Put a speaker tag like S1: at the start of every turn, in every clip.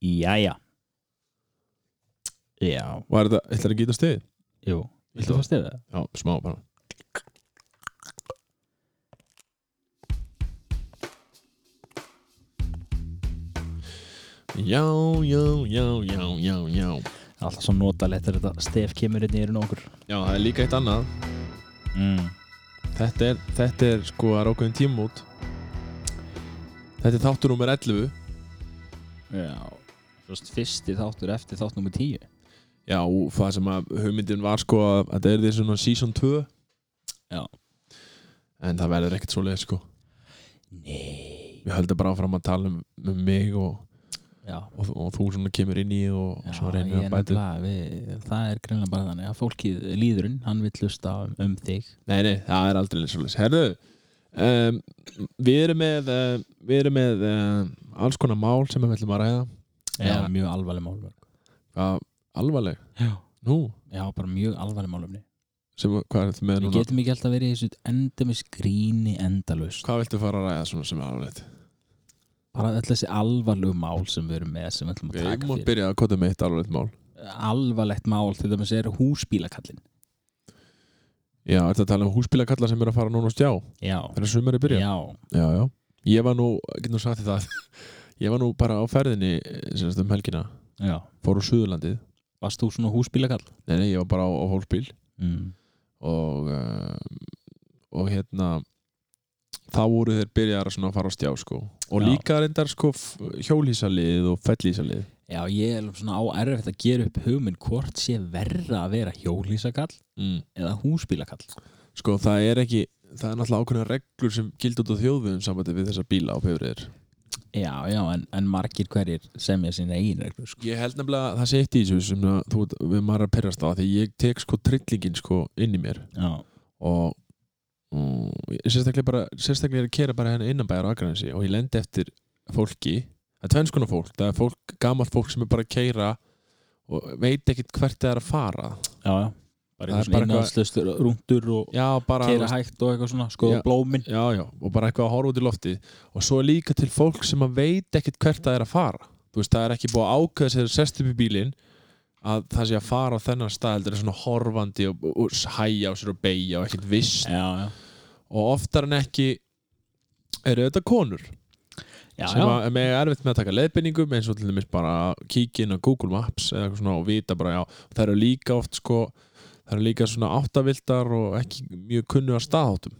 S1: Jæja. Já,
S2: Var þetta, ætlar að geta stið?
S1: jú. Viltu fá stefið?
S2: Já, smá bara. Já, já, já, já, já, já.
S1: Alltaf svo notalegt þegar þetta stef kemur inn í eirun á okkur.
S2: Já, það er líka eitt annað.
S1: Mm.
S2: Þetta er, þetta er sko að rákaðin tímút Þetta er þáttur nummer 11
S1: Já Fyrst fyrsti þáttur eftir þátt nummer 10
S2: Já, og það sem að hugmyndin var sko að þetta er því svona season 2
S1: Já.
S2: En það verður ekkert svo leið sko.
S1: Nei.
S2: Við höldum bara áfram að tala um, um mig og,
S1: Já.
S2: og, og þú svona kemur inn í og
S1: Já,
S2: svo reynir
S1: ég
S2: að bæta
S1: við, það er greinlega bara þannig að fólkið líðurinn, hann vill hlusta um, um þig.
S2: Nei, nei, það er aldrei svo leið Herðu, um, við erum með uh, við erum með uh, alls konar mál sem við ætlum að ræða
S1: Já,
S2: Já.
S1: mjög alvarleg málverk.
S2: Uh, Alvarleg,
S1: Já.
S2: Nú?
S1: Já, bara mjög alvarleg málumni
S2: sem, Hvað er þetta með
S1: Við
S2: núna?
S1: getum ekki alltaf verið í þessu enda með skríni endalaust.
S2: Hvað viltu fara að ræða svona sem er alvarlegt?
S1: bara öll þessi alvarlegu mál sem við erum með sem við ætlum að
S2: Við
S1: taka
S2: að
S1: fyrir.
S2: byrja að kota með eitt alvarlegt mál.
S1: Alvarlegt mál til dæmis er húsbílakallin
S2: Já, þetta tala um húsbílakalla sem er að fara núna á stjá?
S1: Já,
S2: Þegar sumari byrja
S1: já,
S2: já, já. Ég var nú, getur nú sagt þér það Ég var nú bara á ferðinni sem sagt um helgina
S1: já
S2: Fór á Suðurlandið
S1: Varst þú svona húsbílakall?
S2: Nei, nei, ég var bara á, á hólsbíl
S1: Mm.
S2: og, uh, og hérna þá voru þeir byrjar að fara á stjá sko. og
S1: Já.
S2: líka reyndar sko hjólhýsalið og fellhýsalið
S1: Já, ég er svona á erfitt að gera upp hugmynd hvort sé verra að vera hjólísakall
S2: mm.
S1: eða húsbílakall
S2: sko það er ekki það er náttúrulega ákveðna reglur sem gild út á þjóðviðum sambandi við þessa bíla á bifriðir
S1: Já, já, en, en margir hverjir semja sína eigin reglur sko.
S2: ég held nefnilega að það sé eitt í þessu sem að, þú, við maður að perrast á því ég tek sko trillingin sko inn í mér.
S1: Já,
S2: og, ég- sérstaklega bara sérstaklega er að kera bara henni innanbæjar á Akranesi og ég lendi eftir fólki það er tvenns konar fólk, það er fólk, gamalt fólk sem er bara að keira og veit ekkit hvert það er að fara.
S1: Já, já Bara
S2: er
S1: eitthvað svona innanslust rúndur og keira hægt og eitthvað svona, skoða blómin.
S2: Já, já, og bara eitthvað að horfa út í lofti og svo líka til fólk sem að veit ekkit hvert það er að fara. Þú veist, það er ekki búið að ákveða sér sest upp í bílinn að það sé að fara á þennan stað heldur er svona horfandi og, og, og hæja á sér og beigja og ekkit viss og oftar en ekki eru þetta konur
S1: já,
S2: sem að með erfitt með að taka leiðbenningum eins og til dæmis bara inn á Google Maps eða svona og vita bara já það eru líka oft sko það eru líka svona áttavildar og ekki mjög kunnu að staðháttum.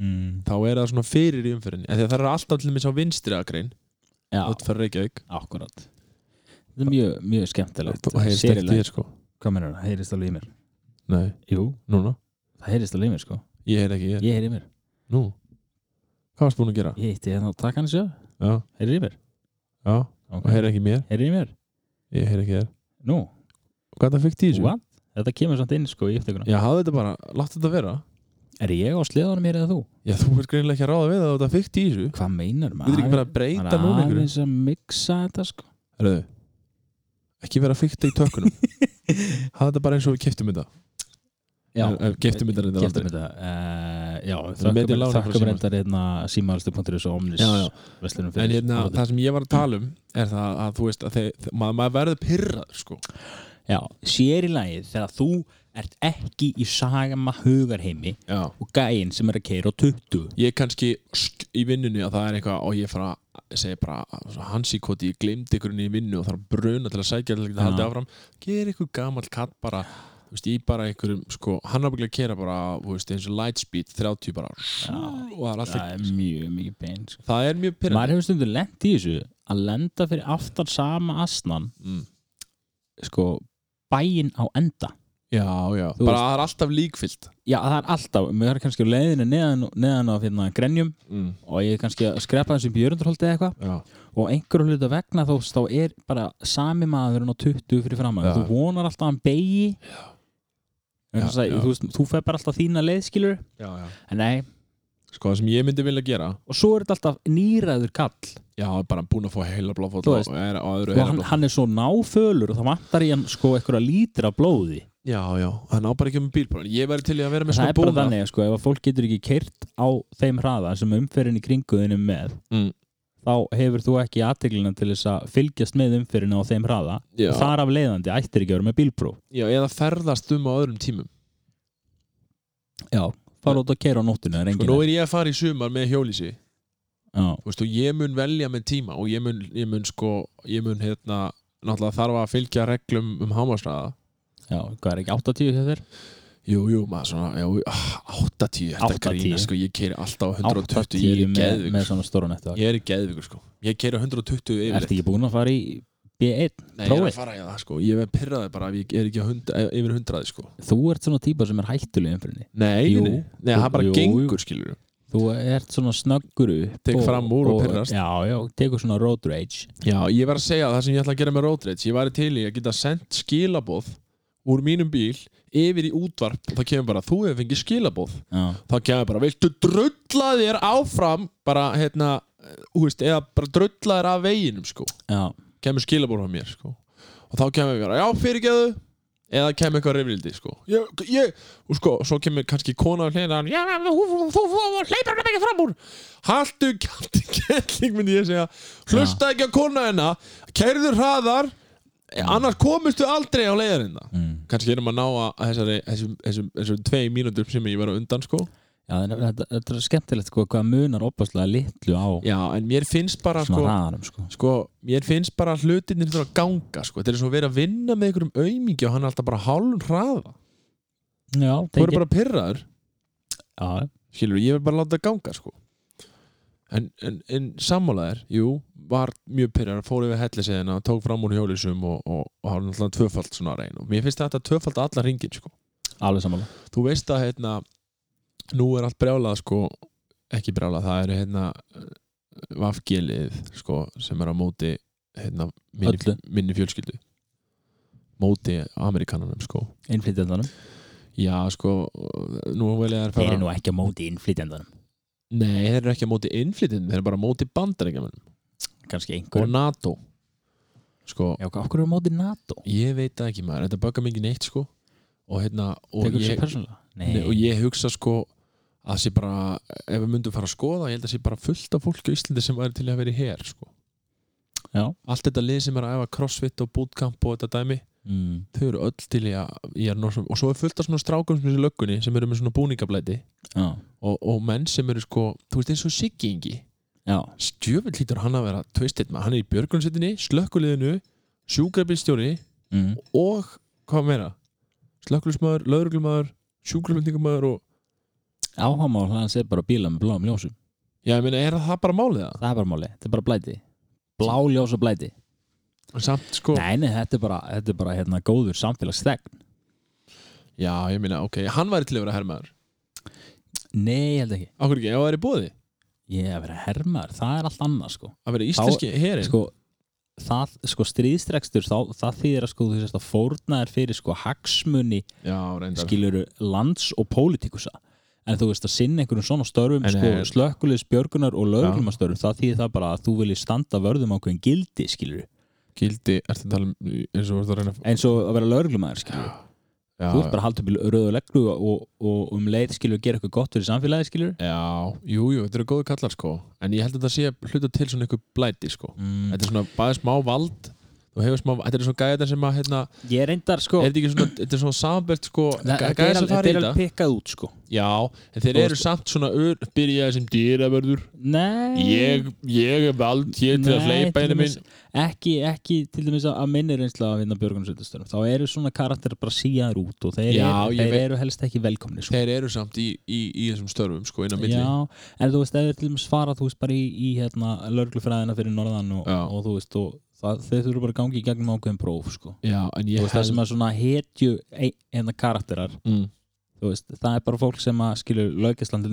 S1: Mm,
S2: þá er það svona fyrir í umferðinni en það eru alltaf til dæmis á vinstri akrein
S1: já.
S2: Út fyrir Reykjavík.
S1: Akkurat Þetta er mjög, mjög skemmtilegt.
S2: Og heyrist ekki þér sko.
S1: Hvað mennur það? Heyrist alveg í mér?
S2: nei,
S1: Jú,
S2: núna,
S1: það heyrist alveg í mér sko.
S2: Ég heyr ekki þér
S1: Ég heyri í mér.
S2: Nú, hvað varst búin að gera?
S1: Ég hitti hérna á takkan sjö
S2: já,
S1: Heyri í mér?
S2: já,
S1: Okay.
S2: og heyr ekki mér?
S1: Heyri í mér?
S2: ég heyr ekki þér,
S1: Nú,
S2: hvað það fikk í þessu?
S1: what? Þetta kemur samt inn sko í upptökuna.
S2: Já, hafðu þetta bara, láttu þetta vera.
S1: Er ég á sleðanum mér eða þú?
S2: já, þú veist greinilega ekki að ráða við að þetta fikk í þessu.
S1: Hvað meinar
S2: við erum ekki bara að breyta núna einhverju.
S1: aðeins að mixa þetta sko.
S2: Herðu, ekki vera að fykta í tökkunum hafa þetta bara eins og við keftum þetta.
S1: Já,
S2: Eh, eh, keyptum þetta reyndar aldrei.
S1: þetta uh, Já,
S2: Það er metið lána frá
S1: þakka mér reyndar hérna símaðastu.is og omnis
S2: Já, já.
S1: verslunum
S2: en
S1: fyrir
S2: hérna, það sem ég var að tala um er það að þú veist að þeir, maður, maður verður pyrraður sko.
S1: Já, sér í lagið þegar þú ert ekki í sagama hugarheimi
S2: Já.
S1: og gæinn sem er að keira á 20
S2: ég kannski sk, í vinnunni að það er eitthvað og ég fara að segja bara hans í koti, ég glemdi ykkur inn í vinnu og þarf að bruna til að sækja til að
S1: Já.
S2: haldið áfram ger ykkur gamall katt bara veist, ég bara einhverjum, sko, hann er bygglega að kera bara, veist, eins og lightspeed 30 bara, og það er alltaf
S1: Það er mjög mikið bein sko.
S2: það er mjög pyrrandi
S1: Maður hefur stundur lent í þessu að lenda fyrir aftan sama asnan
S2: mm.
S1: sko, bæinn á enda.
S2: Já, já,
S1: Þú
S2: bara
S1: veist-
S2: það er alltaf líkfyllt.
S1: Já, það er alltaf, mér er kannski á leiðinu neðan, neðan á hérna, grenjum
S2: mm.
S1: og ég er kannski að skrepa þessum björundurholti eða eitthvað.
S2: Já,
S1: og einhverju hluta vegna þá, þá er bara sami maðurinn á 20 fyrir fram
S2: Já.
S1: þú vonar alltaf að hann beigi
S2: Já,
S1: þú, veist, þú fer bara alltaf þína leiðskilur
S2: já, já.
S1: En nei,
S2: Sko, það sem ég myndi vilja gera
S1: og svo er þetta alltaf nýræður kall.
S2: Já, bara búin að fá heila blóðfótt
S1: Þú
S2: og,
S1: veist.
S2: er, og öðru
S1: og hann, hann er svo náfölur og það vantar í hann sko eitthvað lítir af blóði.
S2: Já, já, hann á bara ekki um bílpróf Ég væri til að vera með
S1: það
S2: sko
S1: er bara þannig sko, ef að fólk getur ekki keirt á þeim hraða sem umferðin í kringuðinu með
S2: mm.
S1: þá hefur þú ekki aðteglina til þess að fylgjast með umfyrirna á þeim hraða. Og þar af leiðandi ættir ekki að vera með bílpróf.
S2: Já,
S1: fara út að kera á nóttinu það er
S2: Sko, nú er ég að fara í sumar með hjólísi og ég mun velja með tíma og ég mun, ég mun sko, ég mun hérna náttúrulega þarf að fylgja reglum um hámarsraða
S1: já, hvað er ekki 80 hjá þér?
S2: Jú, jú, maður svona, já, ah, 80 þetta
S1: 80.
S2: grína, sko, ég keiri alltaf á 120
S1: 80
S2: ég er í
S1: með, með
S2: geðvíkur,
S1: svona stóra nettu
S2: ég er í geðvíkur, sko. Ég keiri á 120 yfir
S1: Ertu ekki búin að fara í B1
S2: Nei, ég er að fara í það, sko, ég er pyrraði bara ef ég er ekki á hund, yfir 100, sko.
S1: Þú ert svona típa sem er hættuleg umfyrinni
S2: Nei,
S1: Jú.
S2: nei, nei, það bara
S1: Jú,
S2: gengur, skilur
S1: Þú ert svona snöggur upp
S2: Tek fram úr og pirrast.
S1: Já, já, tekur svona road rage.
S2: Já, ég var að segja það sem ég ætla að gera með road rage Ég væri til í að geta sendt skilaboð úr mínum bíl yfir í útvarp. Og það kemur bara, þú hefur fengið skilaboð.
S1: Já,
S2: þá kemur bara, viltu drulla þér áfram? Bara, hérna, þú veist eða bara drulla þér af veginum, sko.
S1: Já,
S2: kemur skilaboð frá mér, sko. Og þá kemur bara, já, fyrirgeðu eða kemur eitthvað reyfrildi, sko. Ég, ég, og sko, svo kemur kannski kona á hliðina, já, þú, þú, þú, þú hleypar hann ekki fram úr. Haltu kjátti kelling, myndi ég segja. Hlusta ekki á kona hennar. Keirður hraðar. Annars komistu aldrei á leiðarinna
S1: mm.
S2: kannski erum að ná að þessari, þessum, þessum, þessum tvei mínútur sem ég var á undan sko
S1: já þetta, þetta er skemmtilegt sko, hvað munar opaslega litlu á
S2: já, en mér finnst bara
S1: svona
S2: sko,
S1: hraðarum sko.
S2: sko mér finnst bara hlutinir þurfa að ganga sko, þetta er svo að vera að vinna með einhverjum aumingi og hann er alltaf bara hálfum hraða
S1: Já,
S2: þú eru bara pyrraður,
S1: Já,
S2: skilur, ég vil bara láta það ganga sko. En, en, en sammálaðir, jú, var mjög pyrraður, fór yfir hellisegina, tók fram úr hjólisum og, og, og hann alltaf tvöfald svona reyn og mér finnst þetta tvöfald alla ringin sko.
S1: Alveg samanlega
S2: þú veist að hérna nú er allt brjálað sko. Ekki brjálað, það eru hérna vafgilið sko sem er á móti hérna minni, minni fjölskyldu. Móti amerikananum sko.
S1: Innflytjandanum
S2: já sko
S1: Þeir eru nú ekki á móti innflytjandanum
S2: nei þeir eru ekki á móti innflytjum þeir eru bara á móti bandarækjamanum
S1: Kannski
S2: og NATO. Sko.
S1: Já, okkur eru á móti NATO?
S2: ég veit ekki maður. Þetta böggar mikið neitt sko. Og hérna og ég?
S1: Nei,
S2: Nei, og ég hugsa sko að sé bara, ef við myndum fara að skoða ég held að sé bara fullt af fólki á Íslandi sem væri til að vera í her sko. Allt þetta lið sem er að æfa crossfit og bootcamp og þetta dæmi,
S1: mm.
S2: þau eru öll til í að norsum, og svo er fullt af svona strákum sem er í löggunni sem eru með svona búningablæti. Og, og menn sem eru sko, þú veist eins og Siggi Ingi.
S1: Já,
S2: stjöfitt lítur hann að vera twisted með, hann er í björgunsittinni, slökkuliðinu sjúkrabílstjóri
S1: mm.
S2: og hvað meira? Slökkulismæður, lögreglumæður sjúkrabílningamæður og
S1: Áhámál hann sé bara bíla með bláum ljósum.
S2: Já, ég meina, er það bara málið það?
S1: Það er bara máli, þetta er bara blæti. Blá ljós og blæti.
S2: Samt sko
S1: Nei, nei, þetta er bara, þetta er bara hérna góður samfélagsþegn.
S2: Já, ég meina, ok, hann væri til að vera hermaður.
S1: Nei, ég held ekki.
S2: Akkur ekki, ef það væri bóði
S1: Ég að vera hermar, það er allt annað sko.
S2: Að vera íslenski herin
S1: Sko, það, sko stríðstrekstur þá, það þýðir að sko þú sérst að fórna er fyrir sko hagsmunni
S2: Já, reyndar.
S1: skiluru lands og pólitikusa en þú veist að sinna einhverjum svona störfum
S2: En,
S1: sko,
S2: eh,
S1: slökkulis, björgunar og lögumastörfum það þýðir það bara að þú vilji standa vörðum á hverjum gildi skiluru
S2: Gildi, ertu að tala um eins og að
S1: eins og að vera lögumæður skiluru
S2: Já,
S1: þú ert bara að halda upp í rauðu leglu og, og um leið skilur gera eitthvað gott fyrir samfélagi skilur
S2: já, jú, jú, þetta eru góðu kallar sko. En ég held að þetta sé hluta til svona einhver blæti sko.
S1: Mm.
S2: Þetta er svona bæði smá vald Þú hefur smá, þetta er svona gæðar sem að hérna,
S1: ég reyndar sko
S2: er þetta ekki svona, þetta er svona sambert sko Gæðar
S1: er
S2: sem fara í
S1: þetta er alveg pikkað út sko.
S2: Já, en þeir eru samt svona ör, byrjaði sem dýravörður
S1: nei.
S2: Ég, ég er vald hér til að hleypa einu minn
S1: dæmis- ekki, ekki til dæmis að minni reynsla af hérna björgunarsveitastörum þá eru svona karakter bara síðar út og þeir,
S2: Já,
S1: eru, þeir
S2: veit-
S1: eru helst ekki velkomni sko.
S2: Þeir eru samt í, í, í þessum störfum sko inn á milli.
S1: Já, en þú veist, ef þeir til dæmis fara þú veist bara í, í hérna þú veist það, þeir þurfa bara að gangi í gegnum ákveðin próf sko.
S2: Já, en
S1: þú
S2: ég
S1: veist, það sem er svona hetju ein- hérna karakterar
S2: mm,
S1: þú veist, það er bara fólk sem að skilur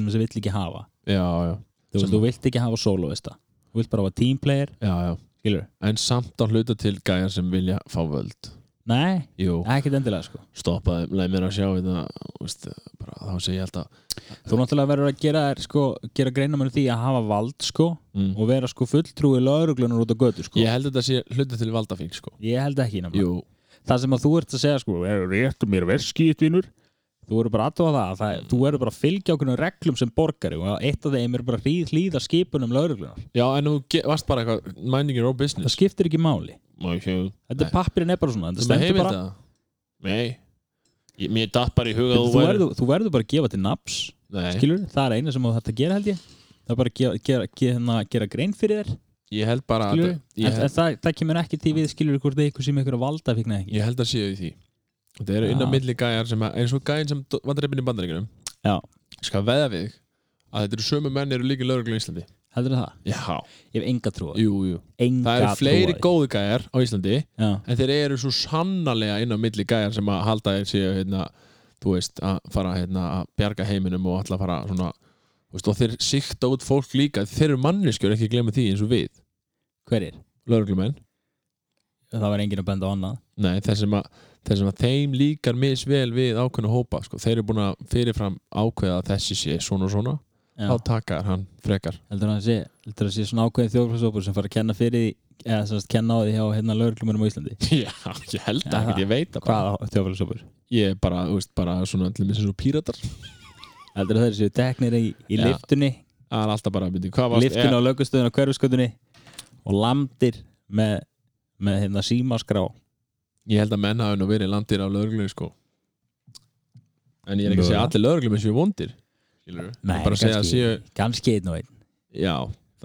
S1: þess að vill ekki hafa.
S2: Já, já,
S1: þú veist,
S2: Sem-
S1: þú vilt ekki hafa soloista þú vilt bara hafa teamplayer,
S2: já, já.
S1: skilur.
S2: En samt að hluta til gæjar sem vilja fá völd.
S1: Nei, ekkert endilega sko.
S2: Stoppaði, leið mér að sjá þetta veist, bara, Þá sé ég alltaf
S1: þú náttúrulega verður að gera, sko, gera greina með því að hafa vald sko
S2: mm.
S1: og vera sko fulltrúi lögreglunar út á götu sko.
S2: Ég held að þetta sé hluta til valdafík sko.
S1: Ég held ekki það sem að þú ert að segja sko réttu mér veskið þitt vinur. Þú eru bara aðtóða það, að það þú eru bara að fylgja okkur reglum sem borgari og eitt af þeim er bara að hlýð- hlýða skipunum lauruglunar
S2: Já, en þú varst bara eitthvað minding your own
S1: það
S2: business
S1: skiptir ekki máli.
S2: Okay.
S1: þetta pappirinn er bara svona þetta stendur bara,
S2: það? Nei. Mér datt bara í huga
S1: þú,
S2: þú
S1: verður, bara að gefa til naps skilur, það er eina sem þetta gera held ég. Það er bara að gera, gera, gera, gera grein fyrir þér.
S2: Ég held bara að
S1: skilur,
S2: ég
S1: en,
S2: held,
S1: en það, það kemur ekki til við skilur hvort það er ykkur sem ykkur að valda fikna ekki.
S2: Ég held að séu því. Þetta eru
S1: Já.
S2: innan milli gæjar sem að, eins og gæjan sem var dreipin í bandaríkunum skal veða við að þetta eru sömu menn eru líka lögreglu í Íslandi.
S1: Heldur það?
S2: Já,
S1: Ég hef enga trú á
S2: Það eru fleiri
S1: trú á því.
S2: góðu gæjar á Íslandi
S1: Já.
S2: en þeir eru svo sannarlega innan milli gæjar sem að halda séu hérna, þú veist, að fara hérna, að bjarga heiminum og alltaf fara svona veist, og þeir sikta út fólk líka. Þeir eru manneskjur, ekki glemma því eins og við.
S1: Hverjir?
S2: lögreglumenn,
S1: það var enginn að benda á annað.
S2: Nei, þeir sem að þeir sem að þeim líkar misvel við ákveðna hópa, sko, þeir eru búin að fyrirfram ákveða að þessi sé svona og svona.
S1: Já.
S2: þá taka þær hann frekar.
S1: Heldur það að sé, heldur það að sé svona ákveðin þjóðfræðsópur sem fara að kenna fyrir því eða sem sagt kenna á því hjá hérna lauruglumunum á Íslandi?
S2: Já, ég held að ekki, ég veit það bara.
S1: Hvaða þjóðfræðsópur?
S2: Ég er bara, þú veist, bara svona allir með svona píratar.
S1: Heldur það að séu teknir í, í
S2: Já.
S1: liftunni
S2: það er alltaf bara, myndi, hvað varst
S1: liftunni á lögustöðun á hverfiskötunni og landir með, með hérna símaskrá.
S2: Ég held að menn hafi nú verið landir af lögreglunni sko. En ég er ekki að segja
S1: Mögulega.
S2: allir lögreglum séu vondir Skilurðu? Ég er bara að segja að séu
S1: kannski einn og einn.
S2: Já,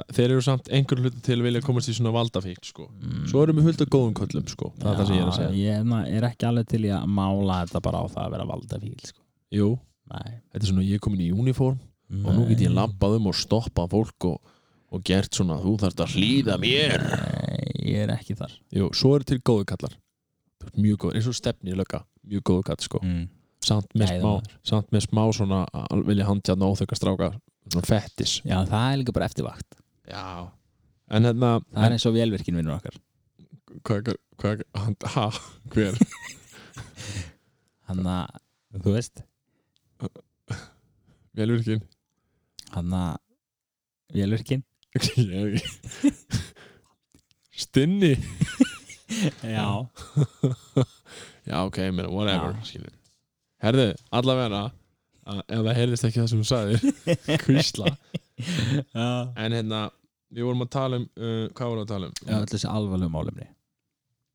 S2: þeir eru samt einhver hluti til að vilja komast í svona valdafíkt sko.
S1: Mm.
S2: Svo erum við hulda góðum köllum sko. Það er það sem ég er að segja.
S1: Ég na, er ekki alveg til að mála þetta bara á það að vera valdafíl sko.
S2: Jú,
S1: Nei.
S2: þetta er svona ég er komin í uniform og nú get ég labbað um og stoppað fólk og, og gert svona þú þarft að hlýða mér.
S1: Nei, ég er ekki þar.
S2: Jú, svo eru til góðu kallar. Mjög góður, eins og stefni lögga Mjög góðu kall sko.
S1: Mm.
S2: samt með, smá, samt með smá svona vilja handjarna óþökka stráka svona fettis.
S1: Já, það er líka bara eftirvakt
S2: Já. En hérna
S1: Það er eins og vélvirkin vinnur okkar.
S2: Hvað, hvað, hann, ha, hver?
S1: Hann að, þú veist?
S2: Velvirkin
S1: Hann að Vélvirkin
S2: Ég- Stinni.
S1: Já.
S2: Já, ok, whatever. Herðu, allavega ef það heyrðist ekki það sem þú sagðir. Kvísla.
S1: Já.
S2: En hérna, við vorum að tala um uh, Hvað vorum við að tala um?
S1: Já, allir þessi alvarlegum málefni.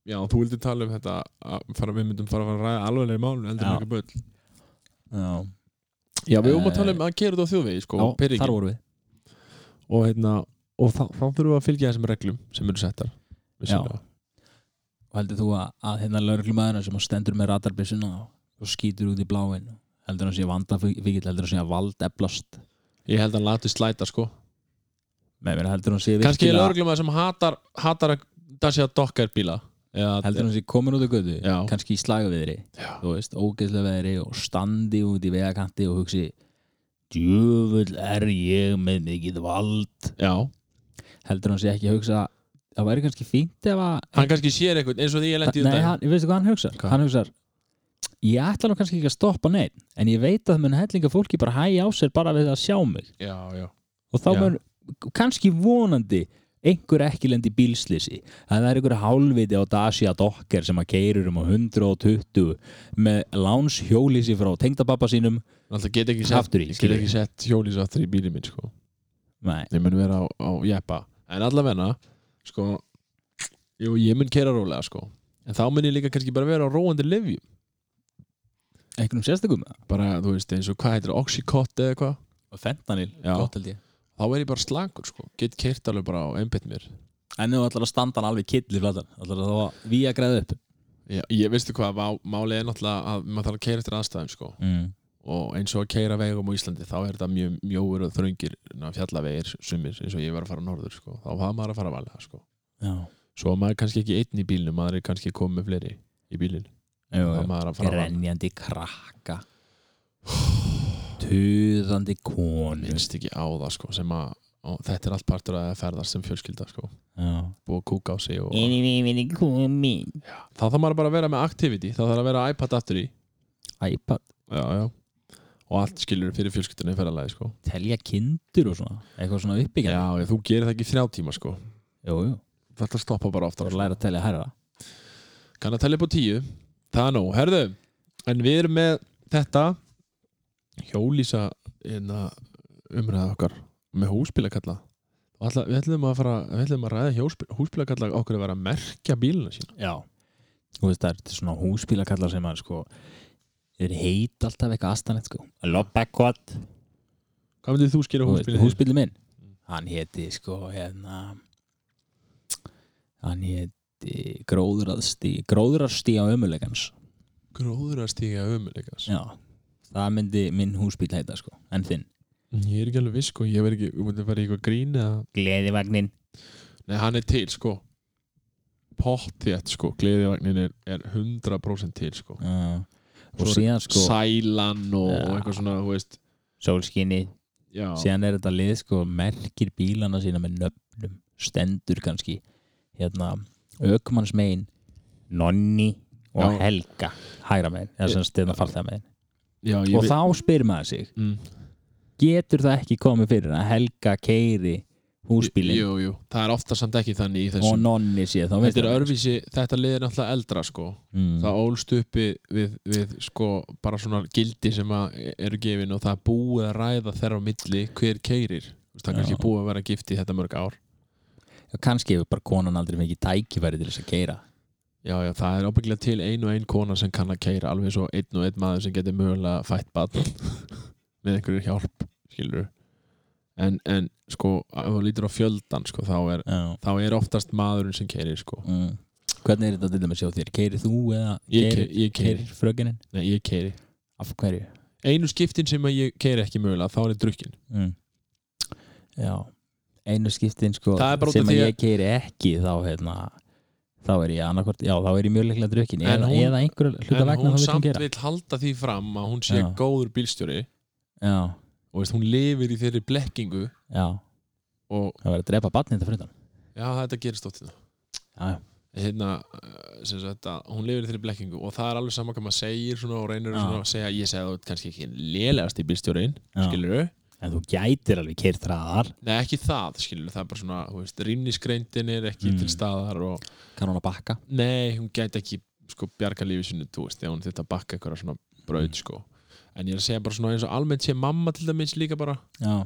S2: Já, þú vildi tala um þetta fara, við myndum fara að ræða alveglega málun heldur
S1: Já.
S2: en ekki böll
S1: Já,
S2: Já, við vorum að tala um að gera þetta á þjóðvegi sko,
S1: Já þar vorum við.
S2: Og, hérna, og þá, þurfum við að fylgja þessum reglum sem eru settar vissulega.
S1: Og heldur þú að, að hérna lauruglumæðina sem stendur með ratarbissuna og skýtur út í bláin heldur hann sé vandafíkil, heldur hann sé að vald eflast
S2: Ég held að hann lati slæta sko
S1: með mér heldur hann sé
S2: Kannski er
S1: virkilega
S2: lögreglum sem hatar, hatar að það sé að dokkar bíla Eða,
S1: heldur hann sé komin út á götu
S2: Já.
S1: kannski í slagaviðri
S2: Já.
S1: þú veist, ógeðslega veðri og standi út í vegakanti og hugsi djöfull er ég með mikið vald
S2: Já,
S1: heldur hann sé ekki að hugsa það væri kannski fínt ef að
S2: hann kannski sér eitthvað eins og því ég lendi í
S1: Nei,
S2: þetta
S1: hann, veistu hvað hann hugsar?
S2: Hvað?
S1: Hann hugsar Ég ætla nú kannski ekki að stoppa neitt En ég veit að það mun hellinga fólki bara hægja á sér bara við að sjá mig.
S2: Já, já.
S1: Og þá
S2: Já.
S1: mun kannski vonandi einhver ekki lendi bílslisi að það er einhver hálfviti á Dacia Docker sem að keirur um á 120 með lánshjólísi frá tengdababba sínum
S2: Alltaf get ekki sett, sett hjólís aftur í bílinn minn sko. Ég mun vera á, á jeppa. En allavega, sko Jú, ég mun kera rólega sko. En þá mun ég líka kannski bara vera á róandi livjum
S1: einhvernum sérstakum
S2: Bara, þú veist, eins og hvað heitir það, Oxycot eða eitthvað?
S1: Og fentanil, gott held ég.
S2: Þá er ég bara slagur sko. Get kert alveg bara á einbytt mér.
S1: En þú ætlar að standa hann alveg kill í flatan ætlar að þá við að græða upp.
S2: Já, ég veistu hvað, má, málið er náttúrulega að maður þarf að keira eftir aðstæðum sko.
S1: Mm.
S2: og eins og að keira vegum á Íslandi þá er þetta mjög mjóur og þröngir fjallavegir sumir eins og ég var að fara norður sko. þá hafa maður að fara valega sko.
S1: Já,
S2: svo er maður kannski ekki einn í bílnum maður er kannski komið með fleiri í bílinn
S1: grenjandi krakka. Tuðandi konu
S2: minnst ekki á það sko, að og þetta er allt partur að ferðast sem fjölskylda sko.
S1: Já.
S2: búið að kúka á sig og
S1: komin
S2: þá þarf maður bara að vera með activity. Þá þarf að vera iPad aftur í.
S1: iPad,
S2: já, já. og allt skilur fyrir fjölskyldunni í ferðalagi sko.
S1: telja kindur og svona. Eitthvað svona uppbyggja
S2: já, já, þú gerir það ekki þrjá tíma sko.
S1: Jú, jú,
S2: þetta stoppa bara oftar
S1: er að læra að telja herra
S2: kann að tellja upp á tíu það nóg, herðu en við erum með þetta. Hjólísa hérna, umræða okkar með húsbílakalla. Ætla, við ætlum að fara við ætlum að ræða hjósbíl, húsbílakalla okkur að vera að merkja bíluna sína.
S1: Já. Þú veist það er svona húsbílakallar sem að sko þeir heit alltaf eitthvað astanett sko. Loppekot
S2: Hvað myndið þú skýra húsbílinn?
S1: Húsbíli minn? Hann héti sko hérna Hann héti gróðurasti Gróðurasti á ömulegans
S2: Gróður að stíga ömuleikans?
S1: Já Það myndi minn húsbíl heita sko En þinn.
S2: Ég er ekki alveg viss sko, ég verð ekki, þú myndið fara í eitthvað grín eða?
S1: Gleðivagnin
S2: Nei, hann er til sko. Pottþétt sko, gleðivagnin er, er 100% til sko.
S1: Já Og síðan sko
S2: Sælan og,
S1: Já.
S2: og eitthvað svona, þú veist.
S1: Sólskinni
S2: Já,
S1: síðan er þetta lið sko merkir bílana sína með nöfnum stendur kannski hérna aukumannsmegin Nonni og
S2: Já.
S1: Helga. Hægra megin, eða sem stefna farþega megin.
S2: Já ég
S1: og
S2: vi-
S1: þá spyr maður sig
S2: mm,
S1: getur það ekki komið fyrir að Helga keiri húsbílinn?
S2: Jú, jú, það er ofta samt ekki þannig í
S1: og
S2: þessum
S1: Nonni sé þá
S2: Þetta er örvísi, þetta lið er náttúrulega eldra sko.
S1: Mm.
S2: Það ólst uppi við, við sko bara svona gildi sem að eru gefin og það er búið að ræða þeirra á milli hver keirir Það er
S1: Já.
S2: kannski búið að vera gift í þetta mörg ár
S1: kannski hefur bara konan aldrei mikið tækifæri til þess að keira
S2: Já, já, það er ábyggilega til ein og ein kona sem kann að keira alveg svo einn og einn maður sem getur mögulega fætt barn með einhverju hjálp, skilur en, en sko, ef þú lítur á fjöldan sko, þá er,
S1: Já.
S2: þá er oftast maðurinn sem keirir sko.
S1: Mm. hvernig er þetta til dæmis hjá þér keirir þú eða
S2: Ég
S1: keyrir-
S2: ke- ég keyri.
S1: keyrir frökinin
S2: Nei, ég keiri
S1: af hverju
S2: Einu skiptin sem ég keiri ekki mögulega þá er ég drukkin
S1: mm. já einu skiptin sko
S2: Það
S1: sem ég keiri ekki þá hérna þá er ég annarkvort, já þá er ég mjög leiklega drukkin
S2: En
S1: eða, eða einhver hluta
S2: En
S1: vegna
S2: hún samt
S1: hún gera.
S2: vil halda því fram að hún sé
S1: Já.
S2: góður bílstjóri.
S1: Já,
S2: og veist, hún lifir í þeirri blekkingu.
S1: Já,
S2: og
S1: það verður að drepa batnið þetta fyrir
S2: já, þetta gerist ótt
S1: já,
S2: hérna, eh, sagt hún lifir í þeirri blekkingu og það er alveg sama hvað maður segir og reynir að segja, ég segi að þú ert kannski ekki lélegast í bílstjórin,
S1: Já. En þú gætir alveg keirt hraðar
S2: Nei, ekki það, skilur það er bara svona, þú veist, rýmnisgreindin er ekki
S1: Mm.
S2: til staðar og
S1: kann hún að bakka
S2: nei, hún gæti ekki sko bjarga lífi sinu, þú veist, þegar hún þetta bakka eitthvað svona braut,
S1: Mm.
S2: sko en ég er að segja bara svona eins og almennt sé mamma til dæmis líka bara
S1: já,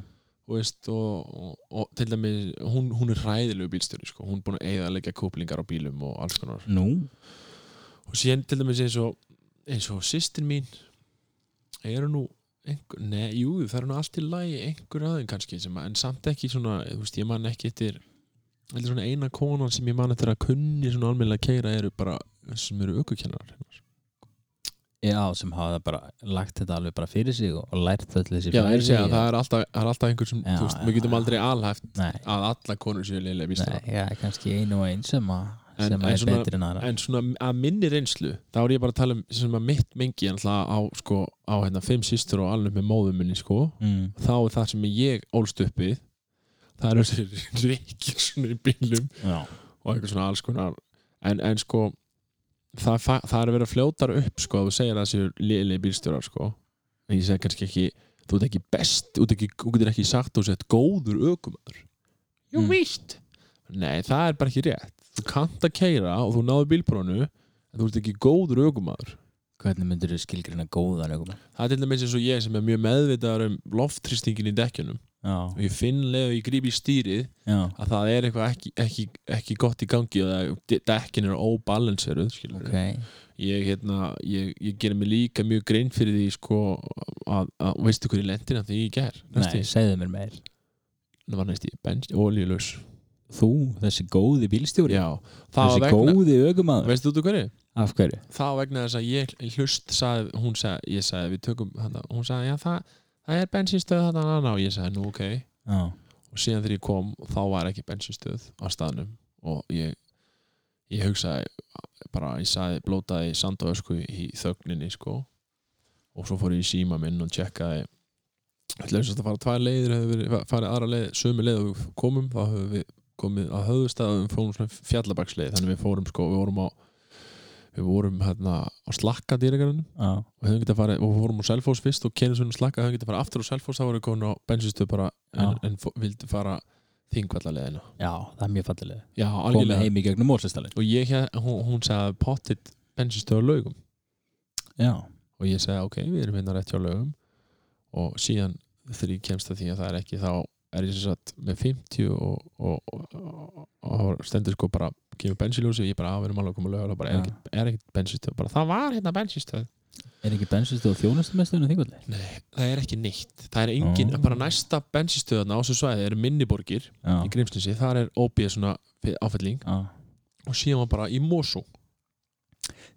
S2: og, veist, og, og, og til dæmis hún, hún er hræðilegu bílstjóri sko. hún er búin að eigða að leggja kúplingar á bílum og alls konar
S1: nú
S2: og síðan til dæmis eins og eins og sýstin mín eru nú einhver, nei, jú, það er nú allt í lagi einhver aðeins kannski að- en samt ekki svona, veist, ég man ekki eftir eina konan sem ég man eftir að kunni svona almennilega keira eru bara sem eru aukukennar
S1: já, sem hafa bara lagt þetta alveg bara fyrir sig og, lært öll þessi
S2: Já,
S1: fræði
S2: segja,
S1: og-
S2: það er alltaf, er alltaf einhver sem,
S1: Já,
S2: þú veist,
S1: já,
S2: við getum
S1: já.
S2: aldrei alhæft að alla konur séu bílstjórar
S1: nei, já, kannski einu og einn sem, að,
S2: En-
S1: sem
S2: en
S1: er
S2: svona-
S1: betri en aðra
S2: en svona að minni reynslu þá er ég bara að tala um sem að mitt mengi á, sko, á hérna, fimm systur og alveg með móðum minni sko.
S1: mm.
S2: þá er það sem ég ólst upp við það er þessi reykir svona í bílum
S1: já,
S2: og eitthvað svona alls konar. En, en sko það, það er að vera fljótar upp sko að þú segir að þessi liðlega bílstjórar sko. En ég segi kannski ekki þú ert ekki best, þú getur ekki sagt þú sett góður ökumæður jú
S1: Mm.
S2: víst. Nei það er bara ekki rétt þú kannt að keira og þú náðu bílprónu en þú ert ekki góður ökumæður
S1: hvernig myndir þú skilgrina góðan ökum
S2: það er til dæmis eins og ég sem er mjög meðvitaður um loftrýstingin í dekkjunum.
S1: Já,
S2: og ég finn leið og ég gríp í stýrið
S1: já,
S2: að það er eitthvað ekki, ekki, ekki gott í gangi og dekkin eru óbalanseruð skilur
S1: ok.
S2: Ég, hérna, ég, ég gerir mig líka mjög grein fyrir því sko að, að veistu hverju lendina því ég ger
S1: nei,
S2: næsti,
S1: segðu mér meir.
S2: Það var næsti bens, oljulaus
S1: þú, þessi góði bílstjóri.
S2: Já, það
S1: þessi
S2: vegna
S1: góði ökumaður.
S2: Veistu þú hverju?
S1: af hverju?
S2: það vegna þess að ég hlust sagði, hún sagði, ég sagði, við tökum hana, hún sagði, já það, það er bensinstöð þarna og ég sagði, nú ok.
S1: Já,
S2: og síðan þegar ég kom þá var ekki bensinstöð á staðnum. Og ég ég hugsaði bara, ég sagði blótaði sand og ösku í þögninni sko. Og svo fór ég í síma minn og tjekkaði hlausast að fara tvær leiðir hefur farið aðra leið, sömu leið og komum þá höfum við komið að höfðustað og við fórum svona fjallabaksleið. Þannig við fórum sko, við vorum á við vorum hérna á slakka dýragarðinum
S1: já,
S2: og hefum getað farið, og við fórum á Selfoss fyrst og kennum svona slakka, hefum getað farið aftur á Selfoss þá vorum við komin á bensinstöð bara en, en vildi fara þingvallaleiðina.
S1: Já, það er mjög fallilega
S2: Já,
S1: komið heim í gegnum Mórsestalinn
S2: og ég, hún, hún sagði pottit bensinstöð á laugum.
S1: Já,
S2: og ég sagði ok, við erum hérna rétt hjá laugum. Og síðan þegar ég kemst að því að það er ekki þá er ég sem sagt með 50 og, og, og, og, stendur sko bara kemur bensinljósi og ég bara að verðum alveg að koma lögur og bara er ekkert, er ekkert bensinstöð bara það var hérna bensinstöð
S1: Er ekki bensinstöð og þjónustumestöðun á þingvalli?
S2: Nei, það er ekki neitt. Það er engin,
S1: Ó.
S2: bara næsta bensinstöðna á þessu svæði eru minniborgir
S1: Já,
S2: í Grímsnesi, þar er OB svona fyrir áfelling
S1: já.
S2: Og síðan var bara í Mosó.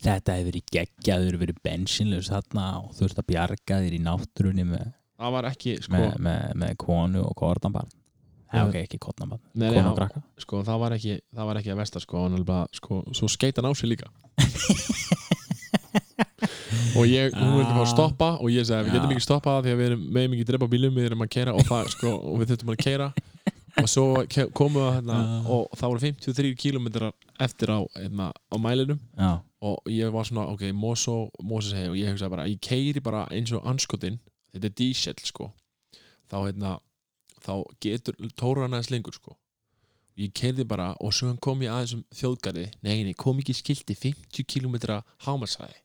S1: Þetta hefur verið geggjaður verið bensinlaus þarna og þú ert að bjarga þér í náttúrunni með,
S2: það var ekki sko,
S1: með, með, með konu og kornabarn
S2: Já.
S1: Já, ok, ekki kornabarn,
S2: nei, nei,
S1: konu og krakka.
S2: Sko, það var ekki það var ekki að vesta sko, hann alveg sko, svo skeit hann á sig líka. Og ég, hún vildi fá að stoppa og ég sagði, við
S1: Já.
S2: getum ekki stoppað því að við erum meðum ekki drepa bílum, við erum að keira og, það, sko, og við þurftum að keira og svo komum við að hérna
S1: Já.
S2: og það voru 53 kilometrar eftir á, hérna, á mælinum.
S1: Já,
S2: og ég var svona, ok, Moses hegi og ég hugsaði bara, ég keiri bara eins og anskotin, þetta er diesel sko, þá hérna þá getur tóra hann aðeins lengur sko. Ég keirði bara og svo kom ég aðeins um þjóðgarði. Nei, nei, kom ekki skilti 50 km hámarsæði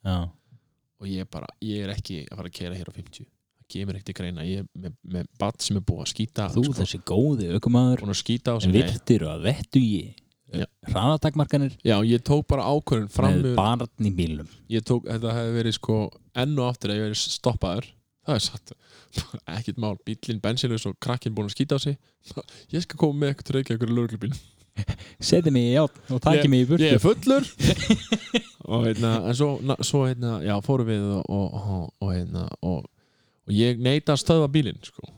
S2: og ég bara, ég er ekki að fara að keira hér á 50 það kemur ekkert í greina. Ég er með, með bat sem er búið að skýta
S1: þú
S2: sko,
S1: þessi góði
S2: sig nei.
S1: virtir og að vettu í
S2: Já.
S1: hraðatakmarkanir.
S2: Já, ég tók bara ákvörðun fram
S1: með barn í bílum
S2: ég tók, þetta hefði verið sko enn og aftur að ég verið stoppaður það er satt, ekkert mál. Bílinn bensinlaus og krakkinn búin að skýta á sig. Ég skal koma með eitthvað til Reykjavíkur í lögreglubíl
S1: Seti mig í játn og taki mig í burtu.
S2: Ég er fullur. Og hérna, en svo, na, svo hérna, já, fórum við og, og, og, hérna og, og ég neita að stöðva bílinn sko,